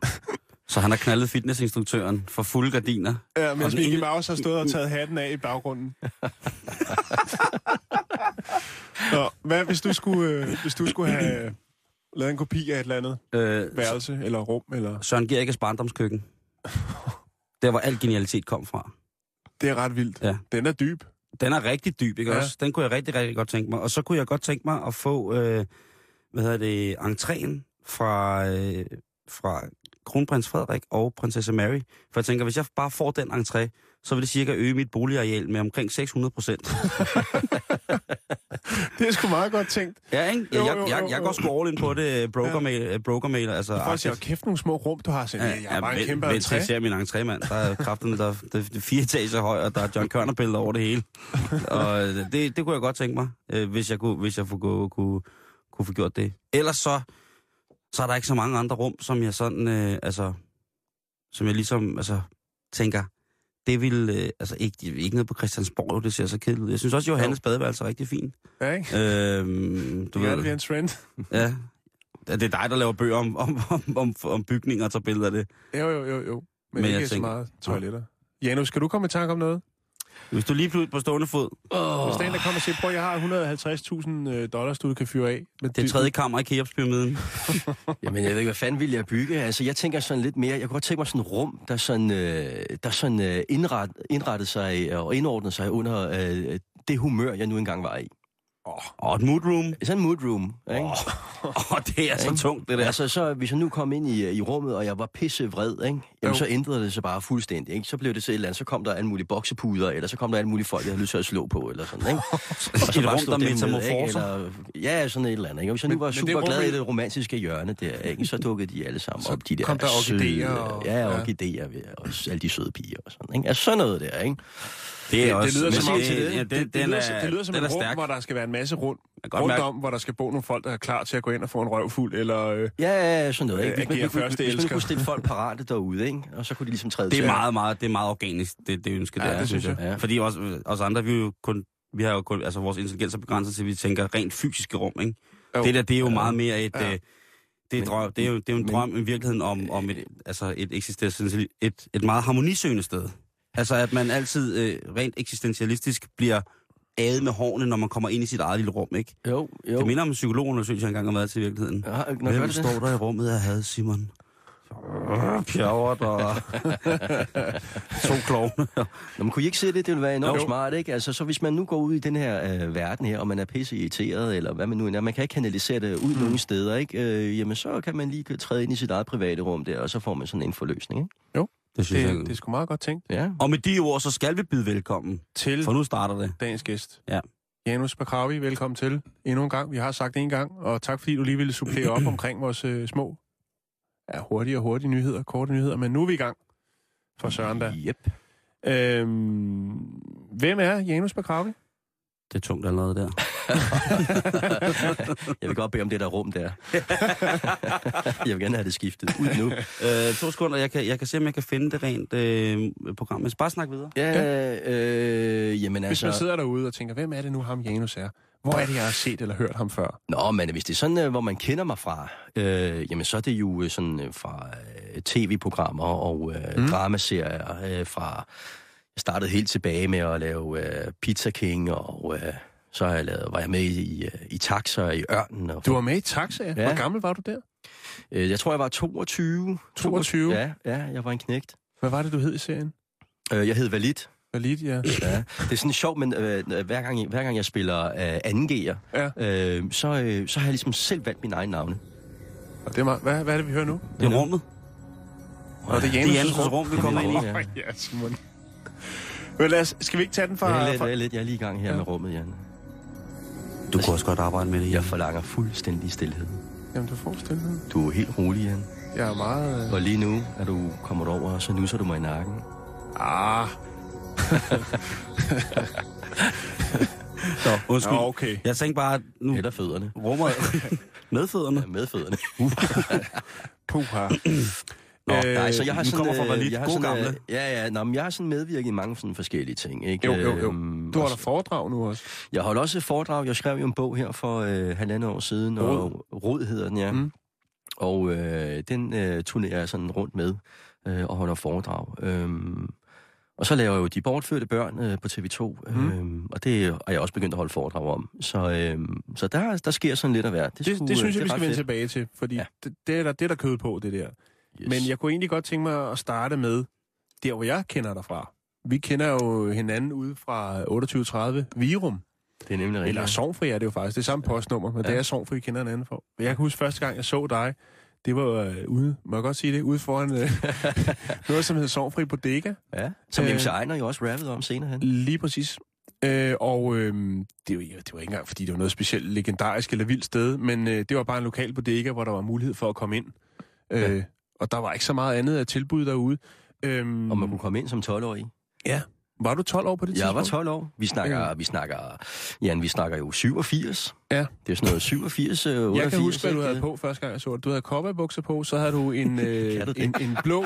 Så han har knaldet fitnessinstruktøren for fulde gardiner. Ja, mens Mickey ene- Mouse har stået og taget hatten af i baggrunden. Nå, hvad hvis du skulle, øh, hvis du skulle have lavet en kopi af et eller andet Øh, værelse, eller rum, eller... Søren Gerikes barndomskøkken. Der, hvor al genialitet kom fra. Det er ret vildt. Ja. Den er dyb. Den er rigtig dyb, ikke Ja. også? Den kunne jeg rigtig, rigtig godt tænke mig. Og så kunne jeg godt tænke mig at få, øh, hvad hedder det, entréen fra, øh, fra kronprins Frederik og prinsesse Mary. For jeg tænker, hvis jeg bare får den entré, så vil det cirka øge mit boligareal med omkring 600 procent. Det er sgu meget godt tænkt. ja, ikke? Jo, Jeg, jo, jeg, jo, jeg jo. går sgu all in på det, brokermail, brokermail altså. Folk siger, kæft nogle små rum, du har. Så, ja, jeg er bare en kæmpe vent jeg entré. ser min entré, mand. Der er krafterne, der er fire etager høj, og der er John Kørner-billeder over det hele. og øh, det, det kunne jeg godt tænke mig, øh, hvis jeg kunne, hvis jeg kunne, kunne, kunne, kunne få gjort det. Ellers så, så er der ikke så mange andre rum, som jeg sådan, øh, altså, som jeg ligesom, altså, tænker, det vil, øh, altså ikke, ikke noget på Christiansborg, det ser så kedeligt ud. Jeg synes også, Johannes badeværelse er rigtig fint. Ja, ikke? Øhm, du Det er ved, det bliver en trend. ja. Ja, Det er dig, der laver bøger om, om, om, om, om bygninger og tager billeder af det. Jo, jo, jo, jo. Men, Men ikke jeg så tænker- meget toiletter. Janus, skal du komme i tanke om noget? Hvis du lige pludselig på stående fod, Hvis der er en, der kommer og siger, prøv, jeg har 150.000 øh, dollars, du kan fyre af. Men det er tredje kammer i Keops-pyramiden. Jamen, jeg ved ikke, hvad fanden vil jeg bygge? Altså, jeg tænker sådan lidt mere... Jeg kunne godt tænke mig sådan et rum, der sådan, øh, der sådan øh, indret, indrettede sig og indordnede sig under øh, det humør, jeg nu engang var i. Og et mood room. Sådan en mood room, ikke? Åh, oh, det er så tungt, det der. Altså, så, hvis jeg nu kom ind i, i rummet, og jeg var pisse vred, ikke? Jamen, Jo. så ændrede det sig bare fuldstændig, ikke? Så blev det så et eller andet, så kom der alle mulige boksepuder, eller så kom der alle mulige folk, jeg havde lyst til at slå på, eller sådan, ikke? Og Et bare rum, der metamorfoser. Eller, ja, sådan et eller andet, ikke? Og hvis jeg nu Men- var super glad i det romantiske hjørne der, ikke? Så dukkede de alle sammen Så op, de der kom der søde- og- Ja, ja. orkideer, ved- og alle de søde piger og sådan, ikke? Altså, sådan noget der, ikke? Det er også... det lyder som om, det- det, ja, det, det, lyder, er- det lyder som er rum, hvor der skal være en masse rundt, rundt om, hvor der skal bo nogle folk, der er klar til at gå ind og få en røvfuld, eller... Øh, Ja, ja, sådan noget, ikke? Øh, Hvis man, hvis, hvis man kunne stille folk parate derude, ikke? Og så kunne de ligesom træde Det er til. meget, meget, det er meget organisk, det, det ønske Ja, der, det synes jeg. Ja. Fordi os, os andre, vi er jo kun, vi har jo kun, altså vores intelligens er begrænset til, at vi tænker rent fysiske rum, ikke? Jo. Det der, det er jo meget mere et, Ja. ja. det, er Men- drøm, det, er jo, det er jo en men- drøm i virkeligheden om, om et, altså et, eksistentiel, et, et meget harmonisøgende sted. Altså at man altid øh, rent eksistentialistisk bliver adet med hårene, når man kommer ind i sit eget lille rum, ikke? Jo, jo. Det minder om en psykologundersøgelse, jeg engang har været til i virkeligheden. Ja, når Hvem det står der i rummet af had, Simon? Pjavret og to klovne. Nå, men kunne I ikke se det? Det ville være enormt Jo. smart, ikke? Altså, så hvis man nu går ud i den her øh, verden her, og man er pisse irriteret, eller hvad man nu er, man kan ikke kanalisere det ud mm. nogen steder, ikke? Øh, jamen, så kan man lige træde ind i sit eget private rum der, og så får man sådan en forløsning, ikke? Det synes det, jeg. det er sgu meget godt tænkt. Ja. Og med de ord, så skal vi byde velkommen, Til for nu starter det. dagens gæst. Ja. Janus Bakravi, velkommen til endnu en gang. Vi har sagt det en gang, og tak fordi du lige ville supplere op omkring vores øh, små, ja, hurtige og hurtige nyheder, korte nyheder, men nu er vi i gang for Søren da. Yep. Øhm, hvem er Janus Bakravi? Det er tungt allerede der. Jeg vil godt bede om det der rum der. jeg vil gerne have det skiftet ud nu. øh, to sekunder, jeg kan, jeg kan se, om jeg kan finde det rent øh, program. Men bare snak videre. Ja, øh, jamen Hvis man altså... sidder derude og tænker, hvem er det nu, ham Janus er? Hvor er det, jeg har set eller hørt ham før? Nå, men hvis det er sådan, øh, hvor man kender mig fra, øh, jamen så er det jo øh, sådan øh, fra tv-programmer og øh, mm. dramaserier øh, fra... Jeg startede helt tilbage med at lave øh, Pizza King, og øh, så har jeg lavet, var jeg med i, i, i Taxa i Ørnen. Og, Du var med i Taxa, ja. Hvor gammel var du der? øh, jeg tror, jeg var 22. 22? Ja, ja, jeg var en knægt. Hvad var det, du hed i serien? Øh, jeg hed Valit. Valit, ja. Ja. Det er sådan sjovt, men øh, hver, gang, hver gang jeg spiller øh, anden G'er, ja. øh, så, øh, så har jeg ligesom selv valgt min egen navne. Og det er meget, hvad, hvad er det, vi hører nu? Det er rummet. Og det er Janus' rum, vi kommer ind i. Ja. Ja, Simon. Men lad os, skal vi ikke tage den fra... Det er lidt, fra lidt, jeg er lige i gang her Ja. med rummet, Jan. Du kunne også godt arbejde med det. Jeg Ja. forlanger fuldstændig stillhed. Jamen, du får stillhed. Du er helt rolig, Jan. Jeg er meget... Øh... Og lige nu er du kommet over, og så nusser du mig i nakken. Ah, Nå, undskyld. Nå, okay. Jeg tænkte bare, nu Eller fødderne. rummer med fødderne. Ja, med fødderne. Puha. Nå, Øh, Nej, så jeg har vi sådan... kommer fra øh, Valit. jeg har God sådan, gamle. øh, Ja, ja. Nå, men jeg har sådan medvirket i mange sådan forskellige ting, ikke? Jo, jo, jo. Øhm, Du og holder foredrag nu også. Jeg holdt også et foredrag. Jeg skrev jo en bog her for øh, halvandet år siden. Og, Rod hedder den, ja. Mm. Og øh, den øh, turnerer jeg sådan rundt med øh, og holder foredrag. Øhm, og så laver jeg jo De Bortfødte Børn øh, på TV2. Mm. Øhm, og det er jeg også begyndt at holde foredrag om. Så, øhm, så der, der sker sådan lidt af hvert. Det, det synes øh, jeg, vi er skal vende tilbage til, fordi. Ja. det, det, er der, det er der kød på, det der. Yes. Men jeg kunne egentlig godt tænke mig at starte med, der hvor jeg kender dig fra. Vi kender jo hinanden ude fra 2830 Virum. Det er nemlig rigtigt. Eller Sovnfri er det jo faktisk. Det er samme postnummer, men ja. Det er Sovnfri, vi kender hinanden for. Jeg kan huske første gang, jeg så dig, det var øh, ude, må jeg godt sige det, ude foran øh, noget, som hed Sovnfri Bodega. Ja, som Øh, MC Ejner jo også rappede om senere hen. Lige præcis. Øh, og øh, det, var, det var ikke engang, fordi det var noget specielt legendarisk eller vildt sted, men øh, det var bare en lokal bodega, hvor der var mulighed for at komme ind. Øh, Ja. Og der var ikke så meget andet af tilbud derude. Øh, Og man kunne komme ind som 12-årig. Var du 12 år på det Jeg tidspunkt? var 12 år. Vi snakker, Ja. vi snakker, Jan, vi snakker jo 87. Ja. Det er sådan noget 87, øh, 88. Jeg kan huske, hvad du havde på første gang, jeg så dig. Du havde cowboybukser på, så havde du en, øh, du det? en, en blå,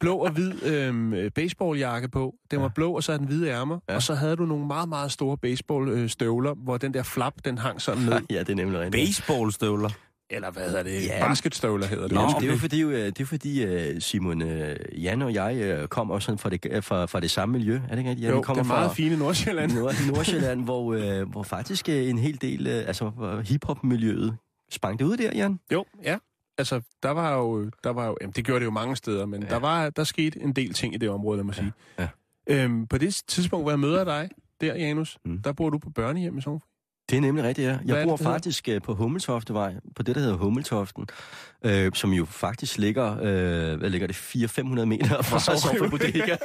blå og hvid øh, baseballjakke på. Den var Ja. blå, og så havde den hvide ærmer. Ja. Og så havde du nogle meget, meget store baseballstøvler, hvor den der flap, den hang sådan ned. Ja, det er nemlig rigtigt. Baseballstøvler. Eller hvad hedder det? Ja. Basketstøvler hedder det. Nå, det er jo fordi, øh, det er fordi øh, Simon, øh, Jan og jeg kommer sådan fra det, fra, fra det samme miljø. Er det ikke rigtigt? Jan? jo, Vi kommer det er meget fra fine Nordsjælland. Nord- Nordsjælland, hvor, hvor faktisk en hel del, altså hiphop-miljøet sprang det ud der, Jan. Jo, ja. Altså, der var jo, der var jo jamen, det gjorde det jo mange steder, men ja. der, var, der skete en del ting i det område, lad mig sige. ja. Øhm, på det tidspunkt, hvor jeg møder dig, der, Janus, Mm. mm. der bor du på børnehjem i Sovnfri. Det er nemlig rigtigt, ja. Jeg bor det faktisk øh, på Hummeltoftevej, på det, der hedder Hummeltoften, øh, som jo faktisk ligger, øh, hvad ligger det, 400-500 meter fra Sofie Bodega.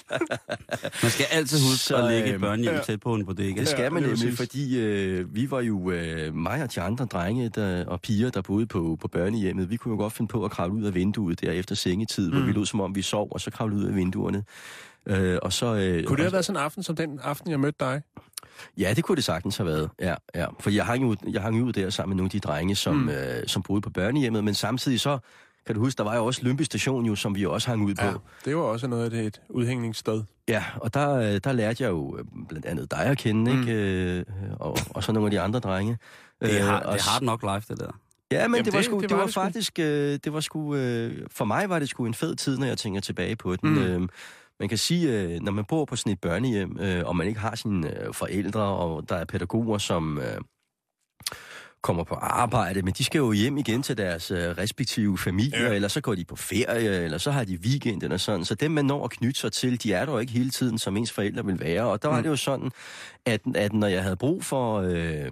Man skal altid huske Så, at lægge et børnehjem ja. tæt på en bodega. Det skal Ja, man nemlig, fordi øh, vi var jo, øh, mig og de andre drenge der, og piger, der boede på, på børnehjemmet, vi kunne jo godt finde på at kravle ud af vinduet der efter sengetid, mm. hvor vi lød som om vi sov, og så kravle ud af vinduerne. Øh, og så, øh, Kunne det have været sådan en aften, som den aften, jeg mødte dig? Ja, det kunne det sagtens have været. Ja, ja. For jeg hang, ud, jeg hang ud der sammen med nogle af de drenge, som, mm. Øh, som boede på børnehjemmet, men samtidig så, kan du huske, der var jo også Lyngby Station, jo, som vi også hang ud på. Ja, det var også noget af det, et udhængningssted. Ja, og der, øh, der lærte jeg jo øh, blandt andet dig at kende, Mm. ikke? Øh, og, og så nogle af de andre drenge. Det har, Øh, og det har nok live, det der. Ja, men Jamen, det var, det- sgu, det, det det var var, det sgu. faktisk, øh, det var sgu, øh, for mig var det sgu en fed tid, når jeg tænker tilbage på den. Mm. Øh, man kan sige, øh, når man bor på sådan et børnehjem, øh, og man ikke har sine øh, forældre, og der er pædagoger, som øh, kommer på arbejde, men de skal jo hjem igen til deres øh, respektive familier, ja. Eller så går de på ferie, eller så har de weekend eller sådan. Så dem, man når at knytte sig til, de er der jo ikke hele tiden, som ens forældre vil være. Og der var Mm. det jo sådan, at, at når jeg havde brug for øh,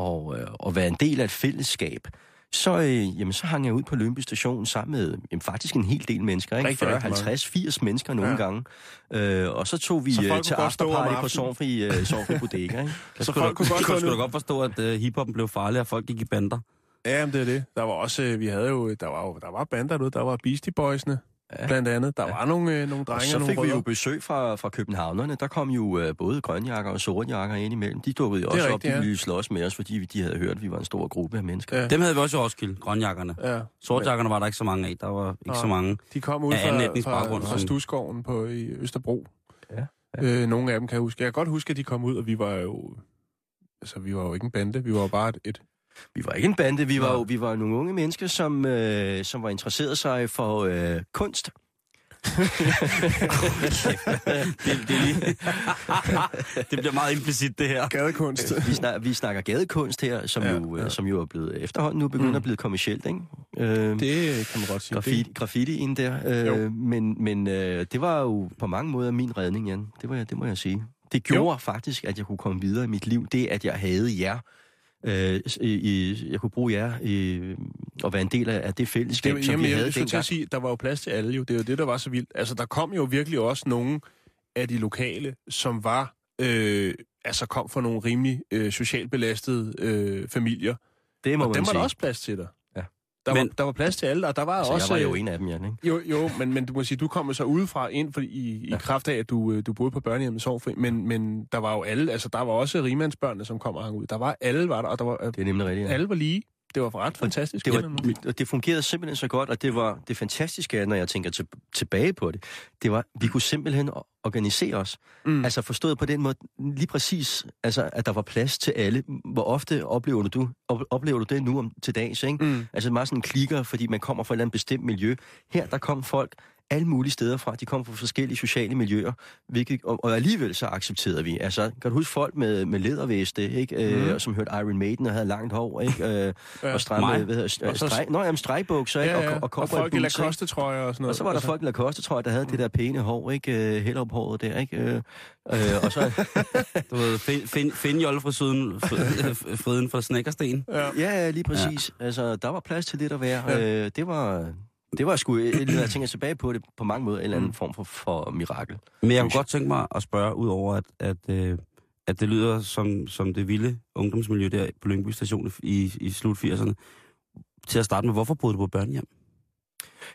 at, øh, at være en del af et fællesskab, så, øh, jamen, så hang jeg ud på Lønby Station sammen med jamen, faktisk en hel del mennesker. Ikke? Rigtig, 40, rigtig mange. 50, 80 mennesker nogle Ja. gange. Øh, og så tog vi Så øh, kunne til afterparty på. Sovnfri, øh, Bodega. Ikke? Så Så skulle folk du, kunne godt gå skulle du godt forstå, at uh, hiphoppen blev farlig, og folk gik i bander. Ja, men det er det. Der var også, øh, vi havde jo, der var jo, der var bander derude, der var Beastie Boys'ne, Ja. ja. blandt andet. Der ja. var nogle, øh, nogle Og drenge så og fik nogle vi jo besøg fra, fra københavnerne. Der kom jo øh, både grønjakker og sortjakker ind imellem. De dukkede jo også op, rigtigt, de ja. ville slås med os, fordi de havde hørt, at vi var en stor gruppe af mennesker. Ja. Dem havde vi også i Roskilde, grønjakkerne. Ja. Sortjakkerne var der ikke så mange af. Der var ikke Nej. så mange. De kom ud fra, fra, fra Stusgården på, i Østerbro. Ja, Øh, nogle af dem kan jeg huske. Jeg kan godt huske, at de kom ud, og vi var jo... Altså, vi var jo ikke en bande. Vi var jo bare et... et Vi var ikke en bande, vi var jo vi var nogle unge mennesker, som, øh, som var interesseret sig for øh, kunst. det, det, lige... det bliver meget implicit, det her. gadekunst. Vi, snak, vi snakker gadekunst her, som, Ja, ja, jo, ja. ja. som jo er blevet efterhånden nu begyndt Mm. at blive kommercielt, ikke? Øh, det kan man godt sige. graffiti, graffitien der. Øh, Jo. men men øh, det var jo på mange måder min redning, Jan. Det, var, det må jeg sige. Det gjorde jo. faktisk, at jeg kunne komme videre i mit liv. Det, at jeg havde jer. Øh, i, jeg kunne bruge jer i, at være en del af, det Det, fællesskab, var- som jamen, vi jeg havde at dengang. sige, der var jo plads til alle jo. Det er jo det, der var så vildt. Altså, der kom jo virkelig også nogle af de lokale, som var... Øh, altså kom fra nogle rimelig øh, socialt belastede øh, familier. Det må og man dem var sige. der også plads til dig. Der, Men- var, der var plads til alle, og der var altså, også... jeg var jo øh, en af dem, Jan, ikke? Jo, jo, men, men du må sige, du kom så udefra ind for, i, i Ja. kraft af, at du, øh, du boede på børnehjemmet Sovfri, men, men der var jo alle, altså der var også rimandsbørnene, som kom og hang ud. Der var alle, var der, og der var, øh, Det er nemlig rigtigt, ja. alle var lige. Det var ret fantastisk. Det, var, det fungerede simpelthen så godt, og det var det fantastiske, er, når jeg tænker til, tilbage på det, det var, vi kunne simpelthen organisere os. Mm. Altså forstået på den måde, lige præcis, altså, at der var plads til alle. Hvor ofte oplever du, op, oplever du det nu om til dags, ikke? Mm. Altså meget sådan klikker, fordi man kommer fra et eller andet bestemt miljø. Her, der kom folk alle mulige steder fra. De kom fra forskellige sociale miljøer, hvilket, og, og alligevel så accepterede vi. Altså, kan du huske folk med, med læderveste, ikke? Mm. Mhm. Øh, som hørte Iron Maiden og havde langt hår, ikke? Øh, Ja. og stramme, hvad hedder, Og så- streg, nå, jamen, stregbukser, ikke? Ja, ja. Og, Og, og, og folk i Lacoste-trøjer og sådan noget. og så var der altså, folk i Lacoste, tror jeg, der havde mm. det der pæne hår, ikke? Uh, Hellerup-håret der, ikke? Øh, øh, og så, Du ved, find, find, find jolle fra syden, fr- friden fra Snækkersten. Ja. ja, lige præcis. Ja. Altså, der var plads til lidt at være. Ja. Øh, det var... Det var sgu, øh, når jeg tænker tilbage på det, på mange måder en eller anden Mm. form for, for mirakel. Men jeg kunne godt tænke mig at spørge, udover at, at, øh, at det lyder som, som det vilde ungdomsmiljø der på Lyngby Station i, i slut 80'erne. Til at starte med, hvorfor boede du på børnehjem?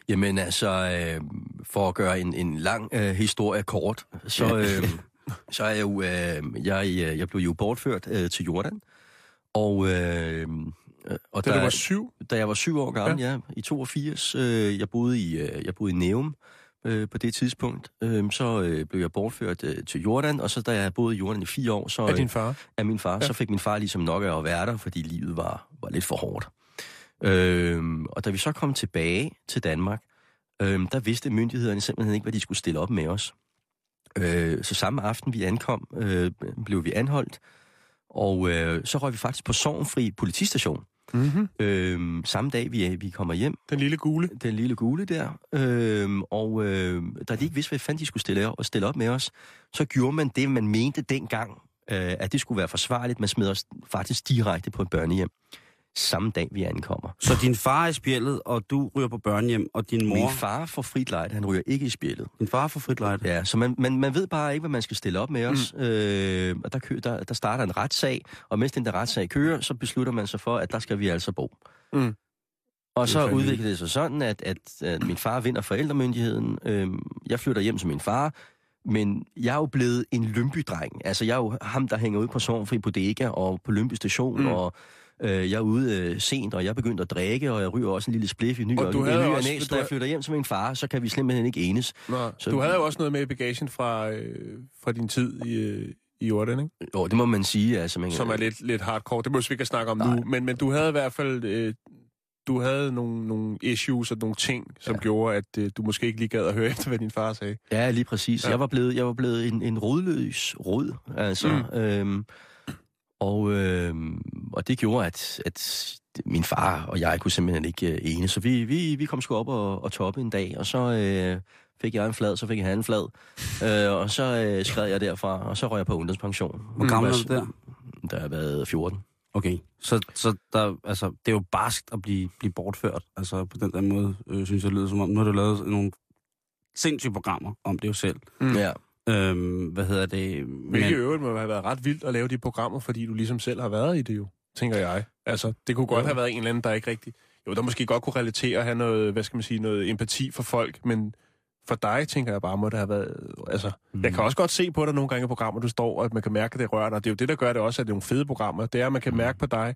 Jamen altså, øh, for at gøre en, en lang øh, historie kort, så, øh, så er jeg jo, øh, jeg, øh, jeg blev jo bortført øh, til Jordan. Og, øh, og Da du der- var syv? da jeg var syv år gammel, ja, ja i 82. Øh, jeg boede i, øh, jeg boede i Neum øh, på det tidspunkt. Øh, så øh, blev jeg bortført øh, til Jordan, og så da jeg boet i Jordan i fire år, så Af din øh, far? af min far, Ja. så fik min far ligesom nok af at være der, fordi livet var, var lidt for hårdt. Øhm, og da vi så kom tilbage til Danmark, øhm, der vidste myndighederne simpelthen ikke, hvad de skulle stille op med os. Øh, så samme aften vi ankom, øh, blev vi anholdt, og øh, så røg vi faktisk på Sovnfri politistation. Mm-hmm. Øh, samme dag vi, vi kommer hjem, Den lille gule. den lille gule der, øh, og øh, da de ikke vidste, hvad fanden de skulle stille, og stille op med os, så gjorde man det, man mente dengang, øh, at det skulle være forsvarligt. Man smed os faktisk direkte på et børnehjem, samme dag vi ankommer. Så din far er i spjældet, og du ryger på børnehjem, og din mor... Min far får frit lejde, han ryger ikke i spjældet. Din far får frit lejde. Ja, så man, man, man ved bare ikke, hvad man skal stille op med os. Mm. Øh, og der, kø, der, der starter en retssag, og mens den der retssag kører, så beslutter man sig for, at der skal vi altså bo. Mm. Og så udvikler det sig sådan, at, at, at min far vinder forældremyndigheden. Øh, jeg flytter hjem som min far, men jeg er jo blevet en Lyngby-dreng. Altså, jeg er jo ham, der hænger ud på Sovnfri Bodega og på Lyngby Station, mm. og øh, jeg er ude øh, sent, og jeg er begyndt at drikke, og jeg ryger også en lille spliff i ny Og og, du havde ny og også- næ, du så da jeg flytter hjem som min far, så kan vi simpelthen ikke enes. Nå, Så- du havde jo også noget med i bagagen fra, øh, fra din tid i, øh, i Jordan, ikke? Jo, det må man sige. Altså, man, som er lidt, lidt hardcore. Det må vi ikke snakke om Nej. nu. Men, men du havde i hvert fald øh, du havde nogle, nogle issues og nogle ting, som ja. Gjorde, at øh, du måske ikke lige gad at høre efter, hvad din far sagde. Ja, lige præcis. Ja. Jeg var blevet, jeg var blevet en, en rodløs rod, altså. Mm. Øhm, og, øhm, og det gjorde, at, at min far og jeg kunne simpelthen ikke øh, ene. Så vi, vi, vi kom sgu op og, og toppe en dag, og så øh, fik jeg en flad, så fik jeg han en flad. Øh, og så øh, skred jeg derfra, og så røg jeg på ungdomspension. Hvor gammel er du der? Der har været 14. Okay, så, så der, altså, det er jo barskt at blive, blive bortført, altså på den der måde, øh, synes jeg lyder som om. Nu har du lavet nogle sindssyge programmer om det jo selv. Mm. Ja. Øhm, hvad hedder det? Hvilket i øvrigt må have været ret vildt at lave de programmer, fordi du ligesom selv har været i det jo, tænker jeg. Altså, det kunne godt Ja. have været en eller anden, der ikke rigtig... Jo, der måske godt kunne relatere og have noget, hvad skal man sige, noget empati for folk, men for dig, tænker jeg bare, må det have været... Altså, mm. jeg kan også godt se på dig nogle gange i programmer, du står, og at man kan mærke, at det rører dig. Det er jo det, der gør det også, at det er nogle fede programmer. Det er, at man kan mærke på dig,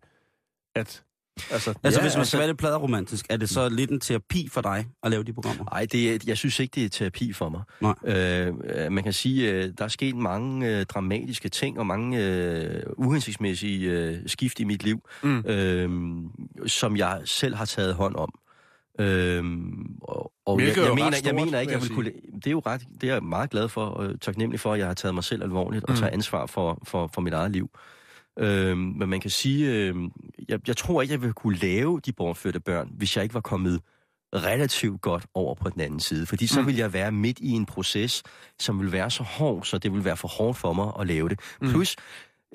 at... Altså, Altså, Ja, hvis man altså- skal være lidt pladeromantisk, er det så lidt en terapi for dig at lave de programmer? Nej, det er, jeg synes ikke, det er terapi for mig. Nej. Øh, man kan sige, øh, der er sket mange øh, dramatiske ting og mange øh, uhensigtsmæssige øh, skift i mit liv, Mm. øh, som jeg selv har taget hånd om. Øh, og og jeg, jeg, mener, ret jeg stort, mener ikke, jeg vil kunne... Det er jo ret, det er jeg meget glad for og taknemmelig for, at jeg har taget mig selv alvorligt og Mm. tager ansvar for, for, for mit eget liv. Øh, men man kan sige, øh, jeg, jeg tror ikke, jeg ville kunne lave de bortførte børn, hvis jeg ikke var kommet relativt godt over på den anden side. Fordi så Mm. vil jeg være midt i en proces, som vil være så hård, så det vil være for hårdt for mig at lave det. Mm. Plus,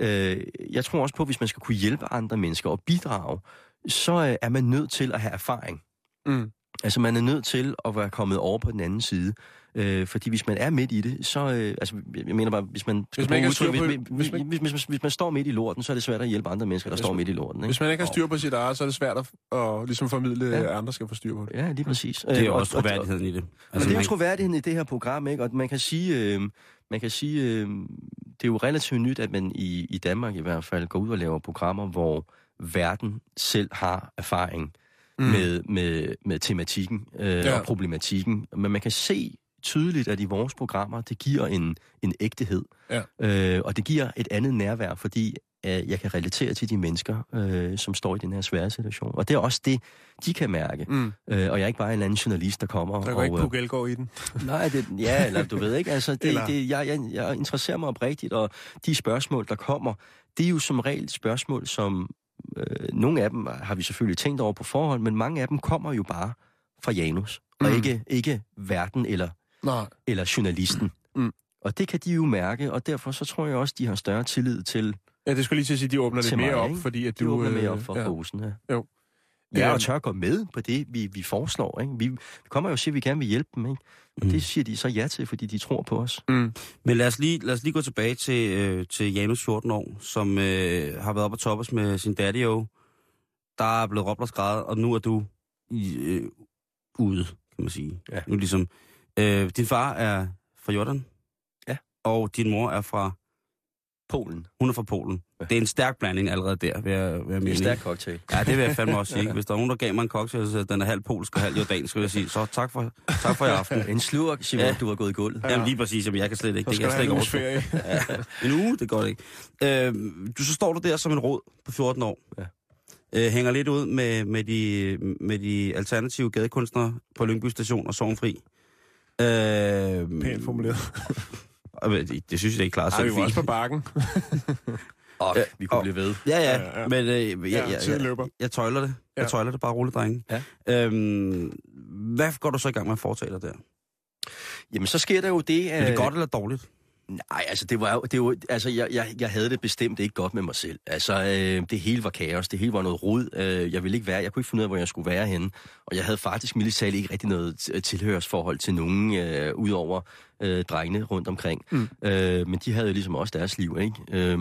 øh, jeg tror også på, at hvis man skal kunne hjælpe andre mennesker og bidrage, så øh, er man nødt til at have erfaring. Mm. Altså, man er nødt til at være kommet over på den anden side. Øh, fordi hvis man er midt i det, så... Øh, altså, jeg mener bare, hvis man... skal Hvis man ikke udtryk- på- hvis, hvis man- hvis, hvis, hvis, hvis man står midt i lorten, så er det svært at hjælpe andre mennesker, der Hvis står man- midt i lorten. Ikke? Hvis man ikke har styr på sit eget, så er det svært at, at ligesom formidle, Ja. at andre skal få styr på det. Ja, lige præcis. Det er jo Øh, også og- og- troværdigheden i det. Altså, Altså, det er jo troværdigheden i det her program, ikke? Og man kan sige, øh, man kan sige øh, det er jo relativt nyt, at man i, i Danmark i hvert fald går ud og laver programmer, hvor verden selv har erfaring mm. med, med, med tematikken øh, ja. og problematikken. Men man kan se tydeligt, at i vores programmer, det giver en, en ægtehed. Ja. Øh, og det giver et andet nærvær, fordi øh, jeg kan relatere til de mennesker, øh, som står i den her svære situation. Og det er også det, de kan mærke. Mm. Øh, og jeg er ikke bare en eller anden journalist, der kommer Der går og... ikke øh, Puk Elgård i den. Nej, det, ja, eller du ved ikke, altså, det, Eller- det, jeg, jeg, jeg interesserer mig oprigtigt, og de spørgsmål, der kommer, det er jo som regel spørgsmål, som øh, nogle af dem har vi selvfølgelig tænkt over på forhånd, men mange af dem kommer jo bare fra Janus, og Mm. ikke, ikke verden eller, Nej. eller journalisten. Mm. Og det kan de jo mærke, og derfor så tror jeg også, de har større tillid til, Ja, det skulle lige til at sige, at de åbner lidt mere mig, op, ikke? fordi at de du... åbner mere øh, op for ja. posen. Ja. Jo. Ja, Øhm. og tør gå med på det, vi, vi foreslår. Ikke? Vi, vi kommer jo og siger, at vi gerne vil hjælpe dem, ikke? og Mm. det siger de så ja til, fordi de tror på os. Mm. Men lad os lige, lad os lige gå tilbage til, øh, til Janus 14 år, som øh, har været op og toppes med sin daddy -o. Der er blevet råbt og skrevet, og nu er du i, øh, ude, kan man sige. Ja. Nu ligesom, øh, din far er fra Jordan. Ja. Og din mor er fra, Polen. hun er fra Polen. Ja. Det er en stærk blanding allerede der, vil jeg, vil jeg Det er mene. en stærk cocktail. Ja, det vil jeg fandme også sige. Hvis der er nogen, der gav mig en cocktail, så den er halv polsk og halv jordansk, så vil jeg sige, så tak for, tak for i aften. En slurk, Simon, Ja. ja. du har gået i gulvet. Jamen lige præcis, jamen, jeg kan slet ikke, Så det kan jeg slet ikke overskue. ferie. En uge, det går det ikke. Øh, du, så står du der som en råd på 14 år. Ja. øh, hænger lidt ud med, med, de, med de alternative gadekunstnere på Lyngby Station og Sovnfri. Øh, Pænt formuleret. det, det synes jeg, det er klart Ej, vi var også på bakken. Og Ja, vi kunne og- blive ved. Ja, ja, Ja, ja, men øh, jeg, Ja, jeg, jeg, løber. jeg tøjler det. Jeg Ja. tøjler det bare roligt, drenge. Ja. Øhm, hvad går du så i gang med at foretage dig der? Jamen, så sker der jo det... Er det øh, godt eller dårligt? Nej, altså det var jo, det var, altså jeg, jeg, jeg havde det bestemt ikke godt med mig selv. Altså øh, det hele var kaos, det hele var noget rod. Øh, jeg ville ikke være, jeg kunne ikke finde ud af, hvor jeg skulle være henne. Og jeg havde faktisk militært ikke rigtig noget tilhørsforhold til nogen, øh, udover øh, drengene rundt omkring. Mm. Øh, men de havde jo ligesom også deres liv, ikke? Øh,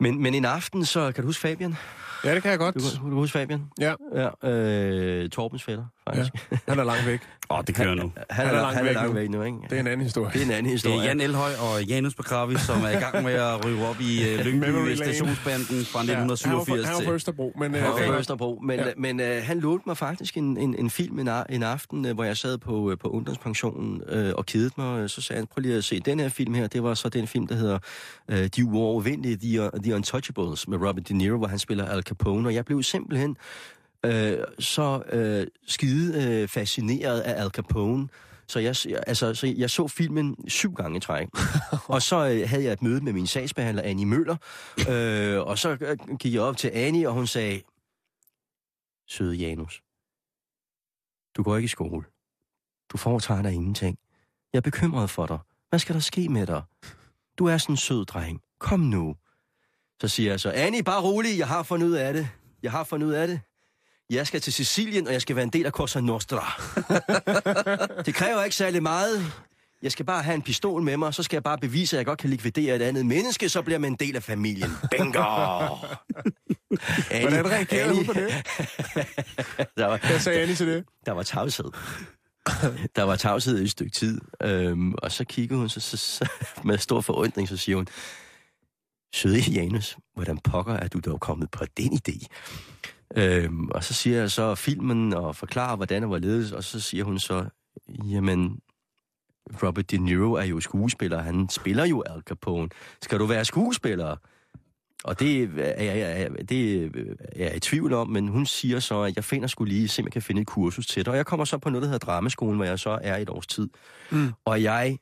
men, men en aften, så kan du huske Fabian? Ja, det kan jeg godt. Du, du huske Fabian? Ja, Ja, øh, Torbens fætter, faktisk. ja. Han er langt væk. Åh, oh, det kører nu. Han, Han er, er langt han er væk langt nu. væk nu, ikke? Det er en anden historie. det er en anden Det historie. er Jan Elhøj og Janus Begravi, som er i gang med at ryge op i uh, Lyngby stationsbanden fra Ja, han var 1987 fra- Han var til... på Østerbro, men... Han var øh, fra Østerbro, men, Ja. ja. men øh, han lånte mig faktisk en, en, en film en, en aften, øh, hvor jeg sad på, øh, på ungdomspensionen øh, og kedede mig. Så sagde han, prøv lige at se den her film her. Det var så den film, der hedder øh, De uovervindelige, The, The Untouchables med Robert De Niro, hvor han spiller Al Capone. Og jeg blev simpelthen øh, så øh, skide øh, fascineret af Al Capone. Så jeg, altså, så jeg så filmen syv gange i træk. og så øh, havde jeg et møde med min sagsbehandler, Annie Møller. Øh, og så øh, gik jeg op til Annie, og hun sagde, Søde Janus, du går ikke i skole. Du foretager dig ingenting. Jeg er bekymret for dig. Hvad skal der ske med dig? Du er sådan en sød dreng. Kom nu. Så siger jeg så, Annie, bare rolig, jeg har fundet ud af det. Jeg har fundet ud af det. Jeg skal til Sicilien, og jeg skal være en del af Cosa Nostra. det kræver ikke særlig meget. Jeg skal bare have en pistol med mig, så skal jeg bare bevise, at jeg godt kan likvidere et andet menneske, så bliver man en del af familien. Bingo! Annie, Hvordan reagerede hun på det? der var, Hvad sagde Annie til det? der var tavshed. Der var tavshed i et stykke tid. Øhm, og så kiggede hun så, så, så, med stor forundring, så siger hun, Søde Janus, hvordan pokker er du dog kommet på den idé? Øhm, og så siger jeg så filmen og forklarer, hvordan det var ledes, og så siger hun så, jamen, Robert De Niro er jo skuespiller, han spiller jo Al Capone. Skal du være skuespiller? Og det er jeg, jeg, det er jeg i tvivl om, men hun siger så, at jeg finder skulle lige se, om jeg kan finde et kursus til dig. Og jeg kommer så på noget, der hedder Dramaskolen, hvor jeg så er i et års tid. Mm. Og jeg...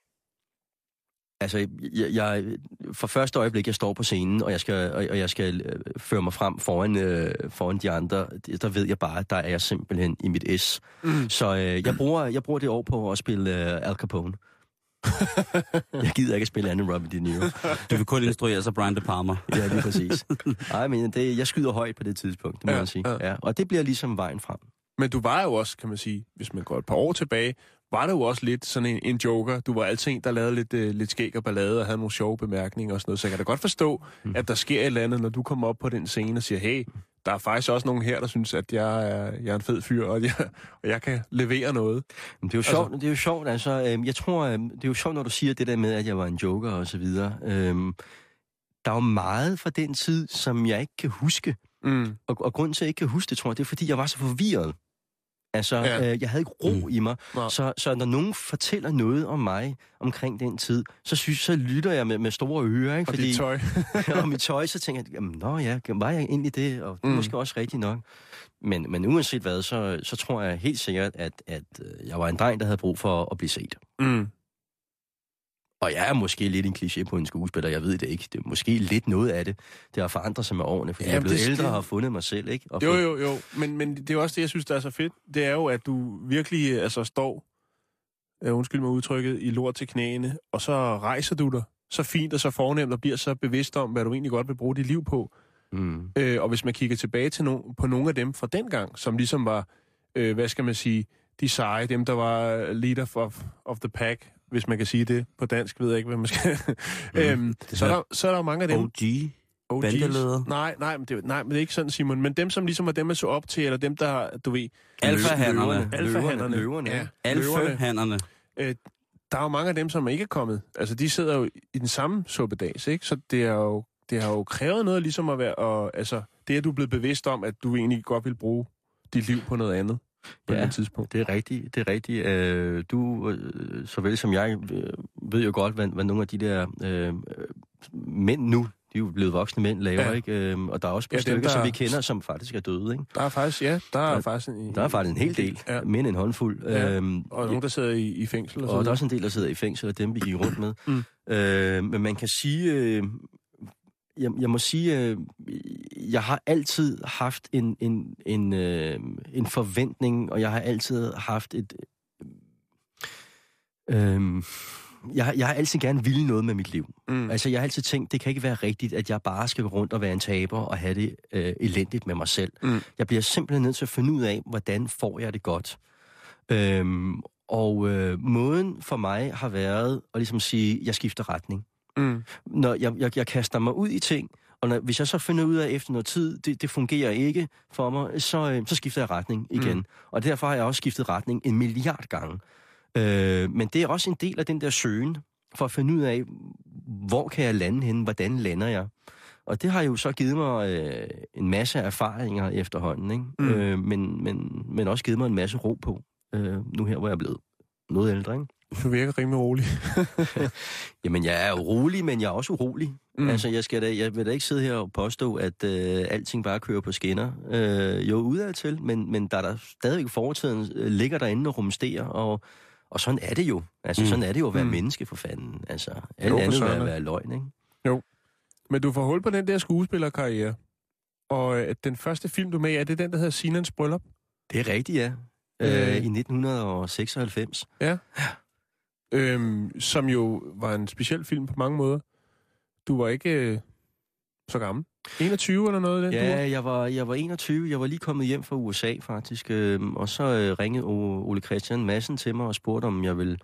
Altså, jeg, jeg, for første øjeblik, jeg står på scenen, og jeg skal, og, og jeg skal øh, føre mig frem foran, øh, foran de andre, der ved jeg bare, at der er jeg simpelthen i mit S. Mm. Så øh, jeg, bruger, jeg bruger det år på at spille øh, Al Capone. jeg gider ikke at spille andet Robert De Niro. Du vil kun instruere sig Brian De Palma. Ja, lige præcis. Nej, men det, jeg skyder højt på det tidspunkt, det må Ja, jeg sige. ja. Ja. Ja, og det bliver ligesom vejen frem. Men du var jo også, kan man sige, hvis man går et par år tilbage, var det jo også lidt sådan en, en joker. Du var altid en, der lavede lidt, øh, lidt skæg og ballade og havde nogle sjove bemærkninger og sådan noget. Så jeg kan da godt forstå, mm. at der sker et eller andet, når du kommer op på den scene og siger, hey, der er faktisk også nogen her, der synes, at jeg er, jeg er en fed fyr, og jeg, og jeg kan levere noget. Men det er jo sjovt, altså... det er jo sjovt, altså, øhm, jeg tror, øhm, det er jo sjovt, når du siger det der med, at jeg var en joker og så videre. Øhm, der er jo meget fra den tid, som jeg ikke kan huske. Mm. Og, og grunden til, at jeg ikke kan huske det, tror jeg, det er, fordi jeg var så forvirret. Altså, Ja. ja. øh, jeg havde ikke ro Mm. i mig. Nej. Så, så når nogen fortæller noget om mig omkring den tid, så synes så lytter jeg med, med store ører, ikke? Og dit tøj. og mit tøj, så tænker jeg, jamen, nå ja, var jeg egentlig det? Og det Mm. måske også rigtigt nok. Men, men uanset hvad, så, så tror jeg helt sikkert, at, at øh, jeg var en dreng, der havde brug for at blive set. Mm. Og jeg er måske lidt en kliché på en skuespiller, jeg ved det ikke. Det er måske lidt noget af det. Det har forandret sig med årene, fordi Jamen, jeg er blevet det- ældre og har fundet mig selv, ikke? Og Jo, jo, jo. Men, men det er også det, jeg synes, der er så fedt. Det er jo, at du virkelig øh, altså, står, uh, undskyld mig udtrykket, i lort til knæene, og så rejser du dig så fint og så fornemt og bliver så bevidst om, hvad du egentlig godt vil bruge dit liv på. Mm. Øh, og hvis man kigger tilbage til no- på nogle af dem fra dengang, som ligesom var, øh, hvad skal man sige, de seje, dem der var leader of, of the pack, hvis man kan sige det på dansk, ved jeg ikke, hvad man skal. Mm. øhm, så, er der, så er der jo mange af dem... OG. OG's. bandeleder. Nej, nej, men det, nej, men det er ikke sådan, Simon. Men dem, som ligesom var dem, man så op til, eller dem, der, du ved... Alfahannerne. Alfahannerne. Løverne, ja. Alfahannerne. Øh, der er jo mange af dem, som ikke er kommet. Altså, de sidder jo i den samme suppedags, ikke? Så det er jo, det har jo krævet noget ligesom at være... Og, altså, det at du er blevet bevidst om, at du egentlig godt vil bruge dit liv på noget andet på Ja. et tidspunkt. Det er rigtigt, det er rigtigt. Øh, du, øh, såvel som jeg, øh, ved jo godt, hvad, hvad nogle af de der øh, mænd nu, de er jo blevet voksne mænd, laver, Ja. ikke? Øhm, og der er også Ja, stykker, som vi kender, som faktisk er døde, ikke? Der er faktisk, ja, der er Der- faktisk en, Der er faktisk en hel del, Ja. end en håndfuld. Ja. Øhm, Og nogen, der sidder i, i fængsel og, og der er så også en del, der sidder i fængsel, og dem vi gik rundt med. Mm. Øh, men man kan sige, øh, jeg, jeg må sige, øh, jeg har altid haft en, en, en, øh, en forventning, og jeg har altid haft et... Øh, jeg, har- jeg har altid gerne ville noget med mit liv. Mm. Altså, jeg har altid tænkt, det kan ikke være rigtigt, at jeg bare skal gå rundt og være en taber og have det øh, elendigt med mig selv. Mm. Jeg bliver simpelthen nødt til at finde ud af, hvordan får jeg det godt. Øhm, og øh, måden for mig har været at ligesom sige, jeg skifter retning. Mm. Når jeg, jeg, jeg kaster mig ud i ting, og når, hvis jeg så finder ud af efter noget tid, det, det fungerer ikke for mig, så, øh, så skifter jeg retning igen. Mm. Og derfor har jeg også skiftet retning en milliard gange. Øh, men det er også en del af den der søgen, for at finde ud af, hvor kan jeg lande henne, hvordan lander jeg. Og det har jo så givet mig øh, en masse erfaringer efterhånden, ikke? Mm. Øh, men, men, men også givet mig en masse ro på, øh, nu her, hvor jeg er blevet noget ældre, ikke? Du virker rimelig rolig. Jamen, jeg er urolig, men jeg er også urolig. Mm. Altså, jeg, skal da, jeg vil da ikke sidde her og påstå, at øh, alting bare kører på skinner. Øh, jo, udad til, men, men der er der stadigvæk fortiden, øh, ligger derinde og rumsterer, og, og sådan er det jo. Altså, Mm. sådan er det jo at være Mm. menneske, for fanden. Altså, Jo, alt for andet vil søren. være løgn, ikke? Men du får hul på den der skuespillerkarriere. Og øh, den første film, du er med i, er det den, der hedder Sinans Bryllup? Det er rigtigt, ja. Øh. Øh, I 1996. Øhm, som jo var en speciel film på mange måder. Du var ikke øh, så gammel. 21 eller noget den? Ja, jeg var, jeg var 21. Jeg var lige kommet hjem fra USA, faktisk. øhm, Og så øh, ringede Ole Christian Madsen til mig og spurgte, om jeg ville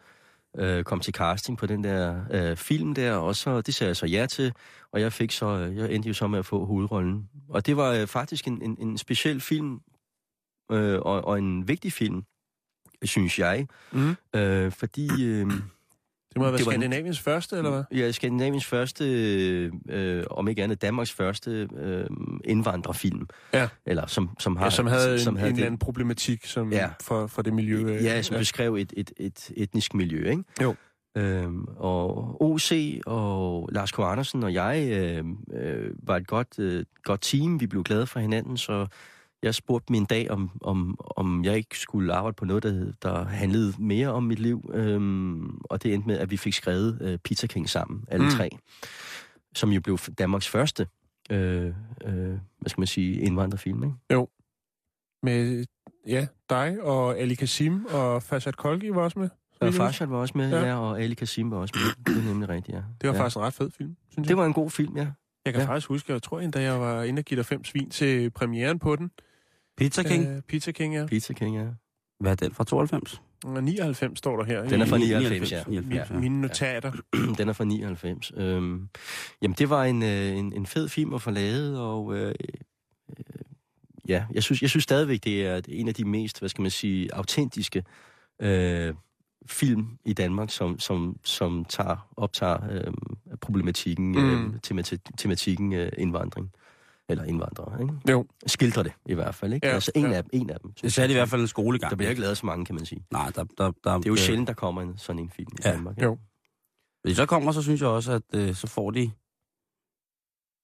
øh, komme til casting på den der øh, film der. Og så, det sagde jeg så ja til. Og jeg fik så, øh, jeg endte jo så med at få hovedrollen. Og det var øh, faktisk en, en, en speciel film, øh, og, og en vigtig film, synes jeg. Mhm. Øh, fordi... Øh, Det må have været Det var en- Skandinaviens første, eller hvad? Ja, Skandinaviens første, øh, om ikke andet Danmarks første øh, indvandrerfilm. Ja. Eller som, som har... Ja, som havde som en, havde en det- eller anden problematik som, Ja. for, for det miljø. øh, Ja, som ja. beskrev et, et, et etnisk miljø, ikke? Jo. Øhm, og OC og Lars K. Andersen og jeg øh, øh, var et godt, øh, godt team. Vi blev glade for hinanden, så jeg spurgte min dag, om, om, om jeg ikke skulle arbejde på noget, der, der handlede mere om mit liv. Øhm, og det endte med, at vi fik skrevet øh, Pizza King sammen, alle Mm. tre. Som jo blev Danmarks første, øh, øh, hvad skal man sige, indvandrerfilm, ikke? Med ja, dig og Ali Kasim og Fasad Kolgi var også med. Og Farshad var også med, Ja. ja. ja, og Ali Kasim var også med. Det er nemlig rigtigt, ja. Det var ja. faktisk en ret fed film, synes jeg. Det var en god film, ja. Jeg kan ja. faktisk huske, jeg tror endda, jeg var inde og give dig fem svin til premieren på den. Pizza King. Øh, Pizza King, ja. Pizza King, ja. Hvad er den fra 92? Og 99 står der her. Den er fra i 99, ja. 99, mi- ja. mine notater. Den er fra 99. Øhm, jamen, det var en, øh, en, en fed film at få lavet, og øh, øh, ja, jeg synes, jeg synes stadigvæk, det er en af de mest, hvad skal man sige, autentiske øh, film i Danmark, som, som, som tager, optager øh, problematikken, Mm. øh, temati- tematikken øh, indvandring. Eller indvandrere, ikke? Jo. Skildrer det i hvert fald, ikke? Ja, altså en, ja. af, dem- en af dem. Det satte i hvert fald en skolegang. Der bliver ikke lavet så mange, kan man sige. Nej, der, der, der, Det er jo sjældent, der kommer en sådan en film i Ja, Danmark. jo. Hvis så kommer, så synes jeg også, at øh, så får de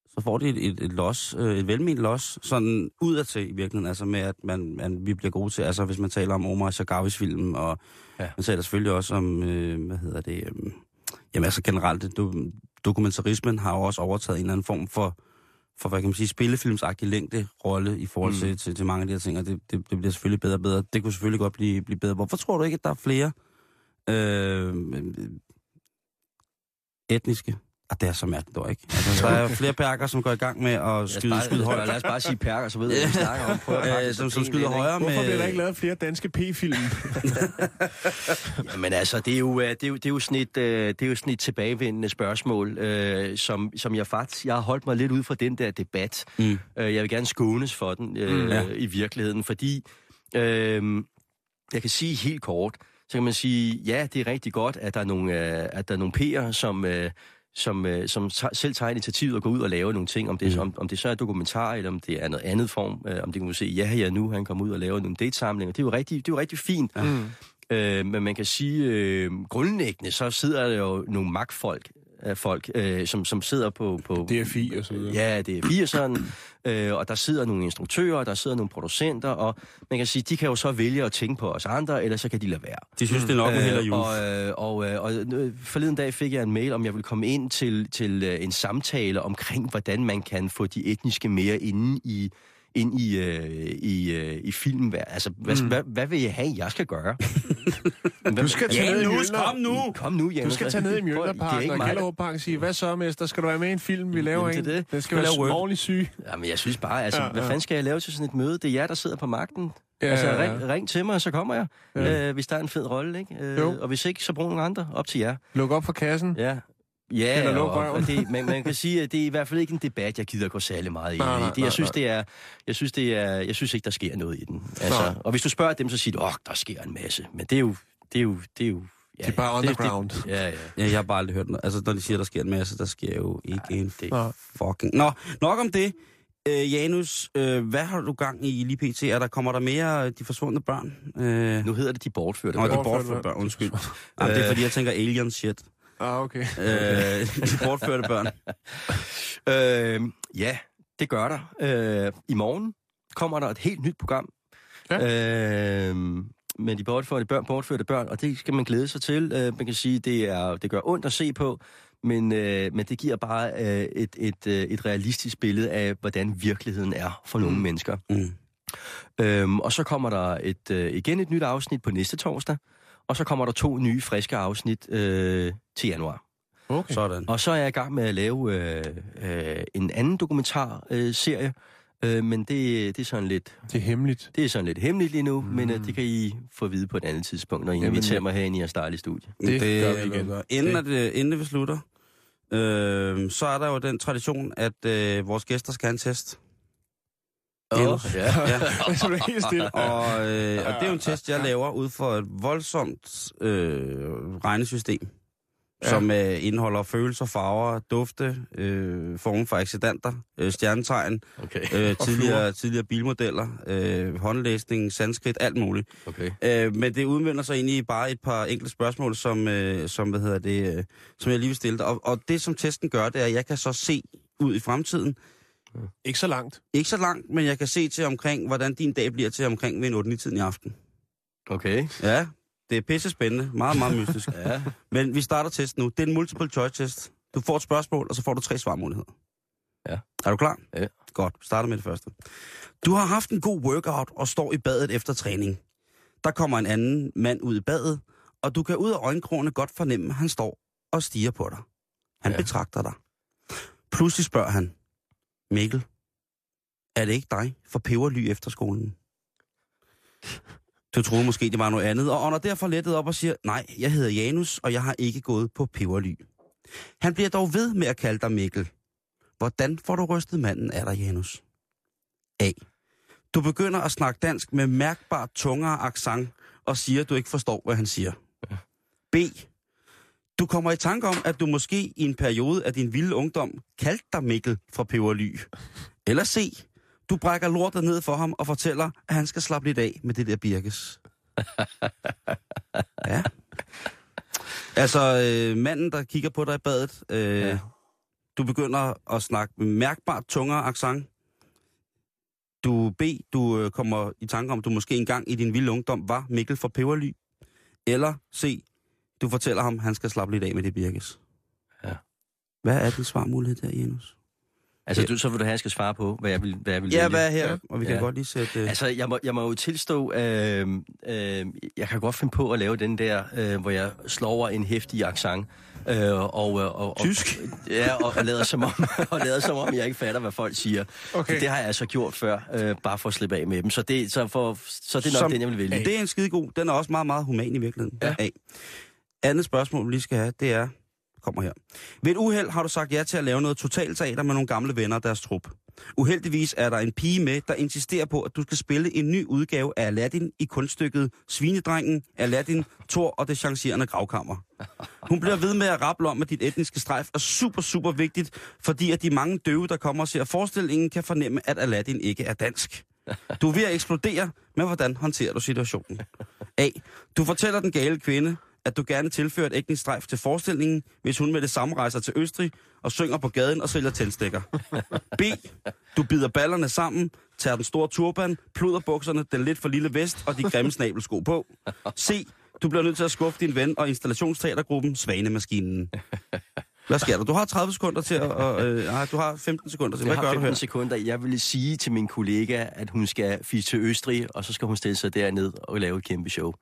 så får de et, et, et los, øh, et velment los, sådan udadtil i virkeligheden, altså med, at man, man, vi bliver gode til, altså hvis man taler om Omar Shagavis film, og ja. Ja. man taler selvfølgelig også om, øh, hvad hedder det, øh, jamen altså generelt, do, dokumentarismen har jo også overtaget en eller anden form for, for hvad kan man sige, spillefilmsagtig længde rolle i forhold til, Mm. til, til mange af de her ting, og det, det, det bliver selvfølgelig bedre og bedre. Det kunne selvfølgelig godt blive, blive bedre. Hvorfor tror du ikke, at der er flere øh, etniske og det er så mærkeligt dog, ikke? Altså, der er flere perker, som går i gang med at skyde, skyde højere. Lad os bare sige perker, så ved jeg, hvad vi snakker om. Prøv at Øh, som, som skyder højere Hvorfor med... bliver der ikke lavet flere danske P-film? Jamen altså, det er jo, øh, det er jo, det er jo, sådan, et, øh, det er jo sådan et tilbagevendende spørgsmål, øh, som, som jeg faktisk, jeg har holdt mig lidt ud fra den der debat. Mm. Jeg vil gerne skånes for den øh, Mm, ja. i virkeligheden, fordi øh, jeg kan sige helt kort, så kan man sige, ja, det er rigtig godt, at der er nogle, øh, at der er nogle P'er, som... Øh, som, øh, som selv tager initiativet og går ud og laver nogle ting, om det, Mm. om, om det så er dokumentar, eller om det er noget andet form, øh, om det kan man se, ja, ja, nu han kommer ud og laver nogle datesamlinger. Det er jo rigtig, det er jo rigtig fint. Mm. Øh, men man kan sige, øh, grundlæggende, så sidder der jo nogle magtfolk af folk, øh, som, som sidder på... på DFI og så videre. Ja, det er 80'erne, øh, og der sidder nogle instruktører, der sidder nogle producenter, og man kan sige, de kan jo så vælge at tænke på os andre, eller så kan de lade være. De synes, det er nok held og Øh, jul. og, øh, og, øh, og øh, forleden dag fik jeg en mail, om jeg ville komme ind til, til øh, en samtale omkring, hvordan man kan få de etniske mere inde i ind i, øh, i, øh, i filmen. Altså, hvad, mm. hvad, hvad vil jeg have, jeg skal gøre? Du skal tage ned i Janus, Mjølner. kom nu! Kom nu, Du skal tage ned i er Mjølnerparken og mig, der- Gellerup og sige, hvad så, mester? Skal du være med i en film, vi laver Jamen, en? det er det. Den skal Vi være ordentligt syg. Jamen, jeg synes bare, altså, Ja, ja, hvad ja. fanden skal jeg lave til sådan et møde? Det er jer, der sidder på magten. Ja, Ja, altså, ja, ja. ring, ring til mig, så kommer jeg. Ja. Ja. Øh, hvis der er en fed rolle, ikke? Øh, Jo. og hvis ikke, så brug nogle andre. Op til jer. Luk op for kassen. Ja. Ja, Eller og, og det, man, man kan sige, at det er i hvert fald ikke en debat, jeg gider gå særlig meget ind Nej, nej, i. Det, nej, jeg synes, nej. det er, jeg synes, det er, jeg synes ikke, der sker noget i den. Altså, Nej. og hvis du spørger dem, så siger de, åh, der sker en masse. Men det er jo, det er jo, det er jo... Ja, Det er bare det- underground. Det, ja, ja. Ja, jeg har bare aldrig hørt noget. Altså, når de siger, der sker en masse, der sker jo ikke Nej, en det- det... fucking... Nå, nok om det. Øh, Janus, øh, hvad har du gang i lige pt? Er der, kommer der mere øh, de forsvundne børn? Øh, Nu hedder det de bortførte. Nå, de børn. bortførte børn, børn. undskyld. Jamen, det er fordi, jeg tænker alien shit. Ah, okay. Øh, de bortførte børn. Øh, ja, det gør der. Øh, I morgen kommer der et helt nyt program. Ja. Øh, med de bortførte børn, bortførte børn, og det skal man glæde sig til. Øh, man kan sige, det er det gør ondt at se på, men, øh, men det giver bare øh, et, et, øh, et realistisk billede af, hvordan virkeligheden er for nogle mennesker. Mm. Øhm, og så kommer der et, øh, igen et nyt afsnit på næste torsdag, og så kommer der to nye, friske afsnit øh, til januar. okay. Sådan. Og så er jeg i gang med at lave øh, øh, en anden dokumentarserie, øh, serie, øh, men det, det er sådan lidt Det er hemmeligt. det er sådan lidt hemmeligt lige nu, mm. men øh, det kan I få at vide på et andet tidspunkt, når I Jamen, inviterer mig herinde i jeres dejlige studie. Det gør vi igen. gøre. Inden, at, det, inden vi slutter, øh, så er der jo den tradition, at øh, vores gæster skal have en test. Janus. ja. Ja. Så det helt stille. Og, øh, og det er jo en test, jeg laver ud for et voldsomt øh, regnesystem, Ja. som øh, indeholder følelser, farver, dufte, øh, former for accidenter, øh, stjernetegn, Okay, øh, tidligere, tidligere bilmodeller, øh, håndlæsning, sanskrit, alt muligt. okay. Øh, men det udmynder sig egentlig i bare et par enkelte spørgsmål, som, øh, som, hvad hedder det, øh, som jeg lige vil stille dig. Og, og det, som testen gør, det er, at jeg kan så se ud i fremtiden, Ikke så langt. ikke så langt, men jeg kan se til omkring, hvordan din dag bliver til omkring ved en 8 tiden i aften. Okay. Ja, det er pisse spændende. Meget, meget mystisk. Ja. Men vi starter testen nu. Det er en multiple choice test. Du får et spørgsmål, og så får du tre svarmuligheder. Ja. Er du klar? Ja. Godt. Vi starter med det første. Du har haft en god workout og står i badet efter træning. Der kommer en anden mand ud i badet, og du kan ud af øjenkrogene godt fornemme, at han står og stiger på dig. Han Ja. ja. betragter dig. Pludselig spørger han, Mikkel, er det ikke dig for peberly efter skolen? Du troede måske, det var noget andet, og ånder derfor lettet op og siger, nej, jeg hedder Janus, og jeg har ikke gået på peberly. Han bliver dog ved med at kalde dig Mikkel. Hvordan får du rystet manden af dig, Janus? A. Du begynder at snakke dansk med mærkbart tungere accent, og siger, at du ikke forstår, hvad han siger. B. Du kommer i tanke om, at du måske i en periode af din vilde ungdom kaldte dig Mikkel fra Peberly. Eller C. Du brækker lortet ned for ham og fortæller, at han skal slappe lidt af med det der birkes. ja. Altså, øh, manden, der kigger på dig i badet, øh, Ja. du begynder at snakke med mærkbart tungere accent. Du B, du øh, kommer i tanke om, at du måske engang i din vilde ungdom var Mikkel fra Peberly. Eller C, du fortæller ham, han skal slappe lidt af med det birkes. Ja. Hvad er din svarmulighed der, Janus? Altså, Ja. du, så vil du have, at jeg skal svare på, hvad jeg vil, hvad jeg vil Ja, hvad er her? Ja. Og vi kan Ja. godt lige sætte... Øh, Altså, jeg må, jeg må jo tilstå, øh, øh, jeg kan godt finde på at lave den der, øh, hvor jeg slår over en hæftig accent. Øh, og, og, og, og, Tysk? Ja, og, og, lader som om, og lader som om, jeg ikke fatter, hvad folk siger. Okay. Det har jeg altså gjort før, øh, bare for at slippe af med dem. Så det, så for, så det er nok Som- den, jeg vil vælge. Det er en skide god. Den er også meget, meget human i virkeligheden. Ja. A. Andet spørgsmål, vi lige skal have, det er... Kommer her. Ved et uheld har du sagt ja til at lave noget totalteater med nogle gamle venner og deres trup. Uheldigvis er der en pige med, der insisterer på, at du skal spille en ny udgave af Aladdin i kunststykket Svinedrengen, Aladdin, Thor og det chancerende gravkammer. Hun bliver ved med at rappe om, at dit etniske strejf er super, super vigtigt, fordi at de mange døve, der kommer og ser forestillingen, kan fornemme, at Aladdin ikke er dansk. Du er ved at eksplodere, men hvordan håndterer du situationen? A. Du fortæller den gale kvinde, at du gerne tilfører et ægtens strejf til forestillingen, hvis hun med det samme rejser til Østrig og synger på gaden og sælger tændstikker. B. Du bider ballerne sammen, tager den store turban, pluderbukserne, den lidt for lille vest og de grimme snabelsko på. C. Du bliver nødt til at skuffe din ven og installationsteatergruppen Svanemaskinen. Hvad sker der? Du har 30 sekunder til at... Og, øh, nej, du har 15 sekunder til. Jeg Hvad har gør du 15 her? sekunder. Jeg vil sige til min kollega, at hun skal fise til Østrig, og så skal hun stille sig derned og lave et kæmpe show.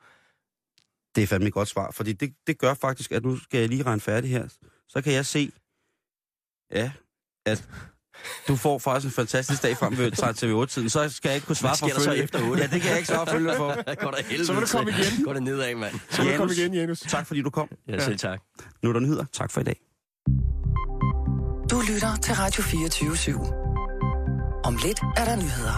Det er fandme et godt svar, fordi det, det gør faktisk, at nu skal jeg lige regne færdig her. Så kan jeg se, ja, at du får faktisk en fantastisk dag frem ved TV8-tiden. Så skal jeg ikke kunne svare for der så følge. efter otte? Ja, det kan jeg ikke svare følge for. Går der helvede Så må du komme til. igen. Går det nedad, mand. Så må du komme Janus, igen, Janus. Tak fordi du kom. Ja, selv tak. Nu er der nyheder. Tak for i dag. Du lytter til Radio 24 /7. Om lidt er der nyheder.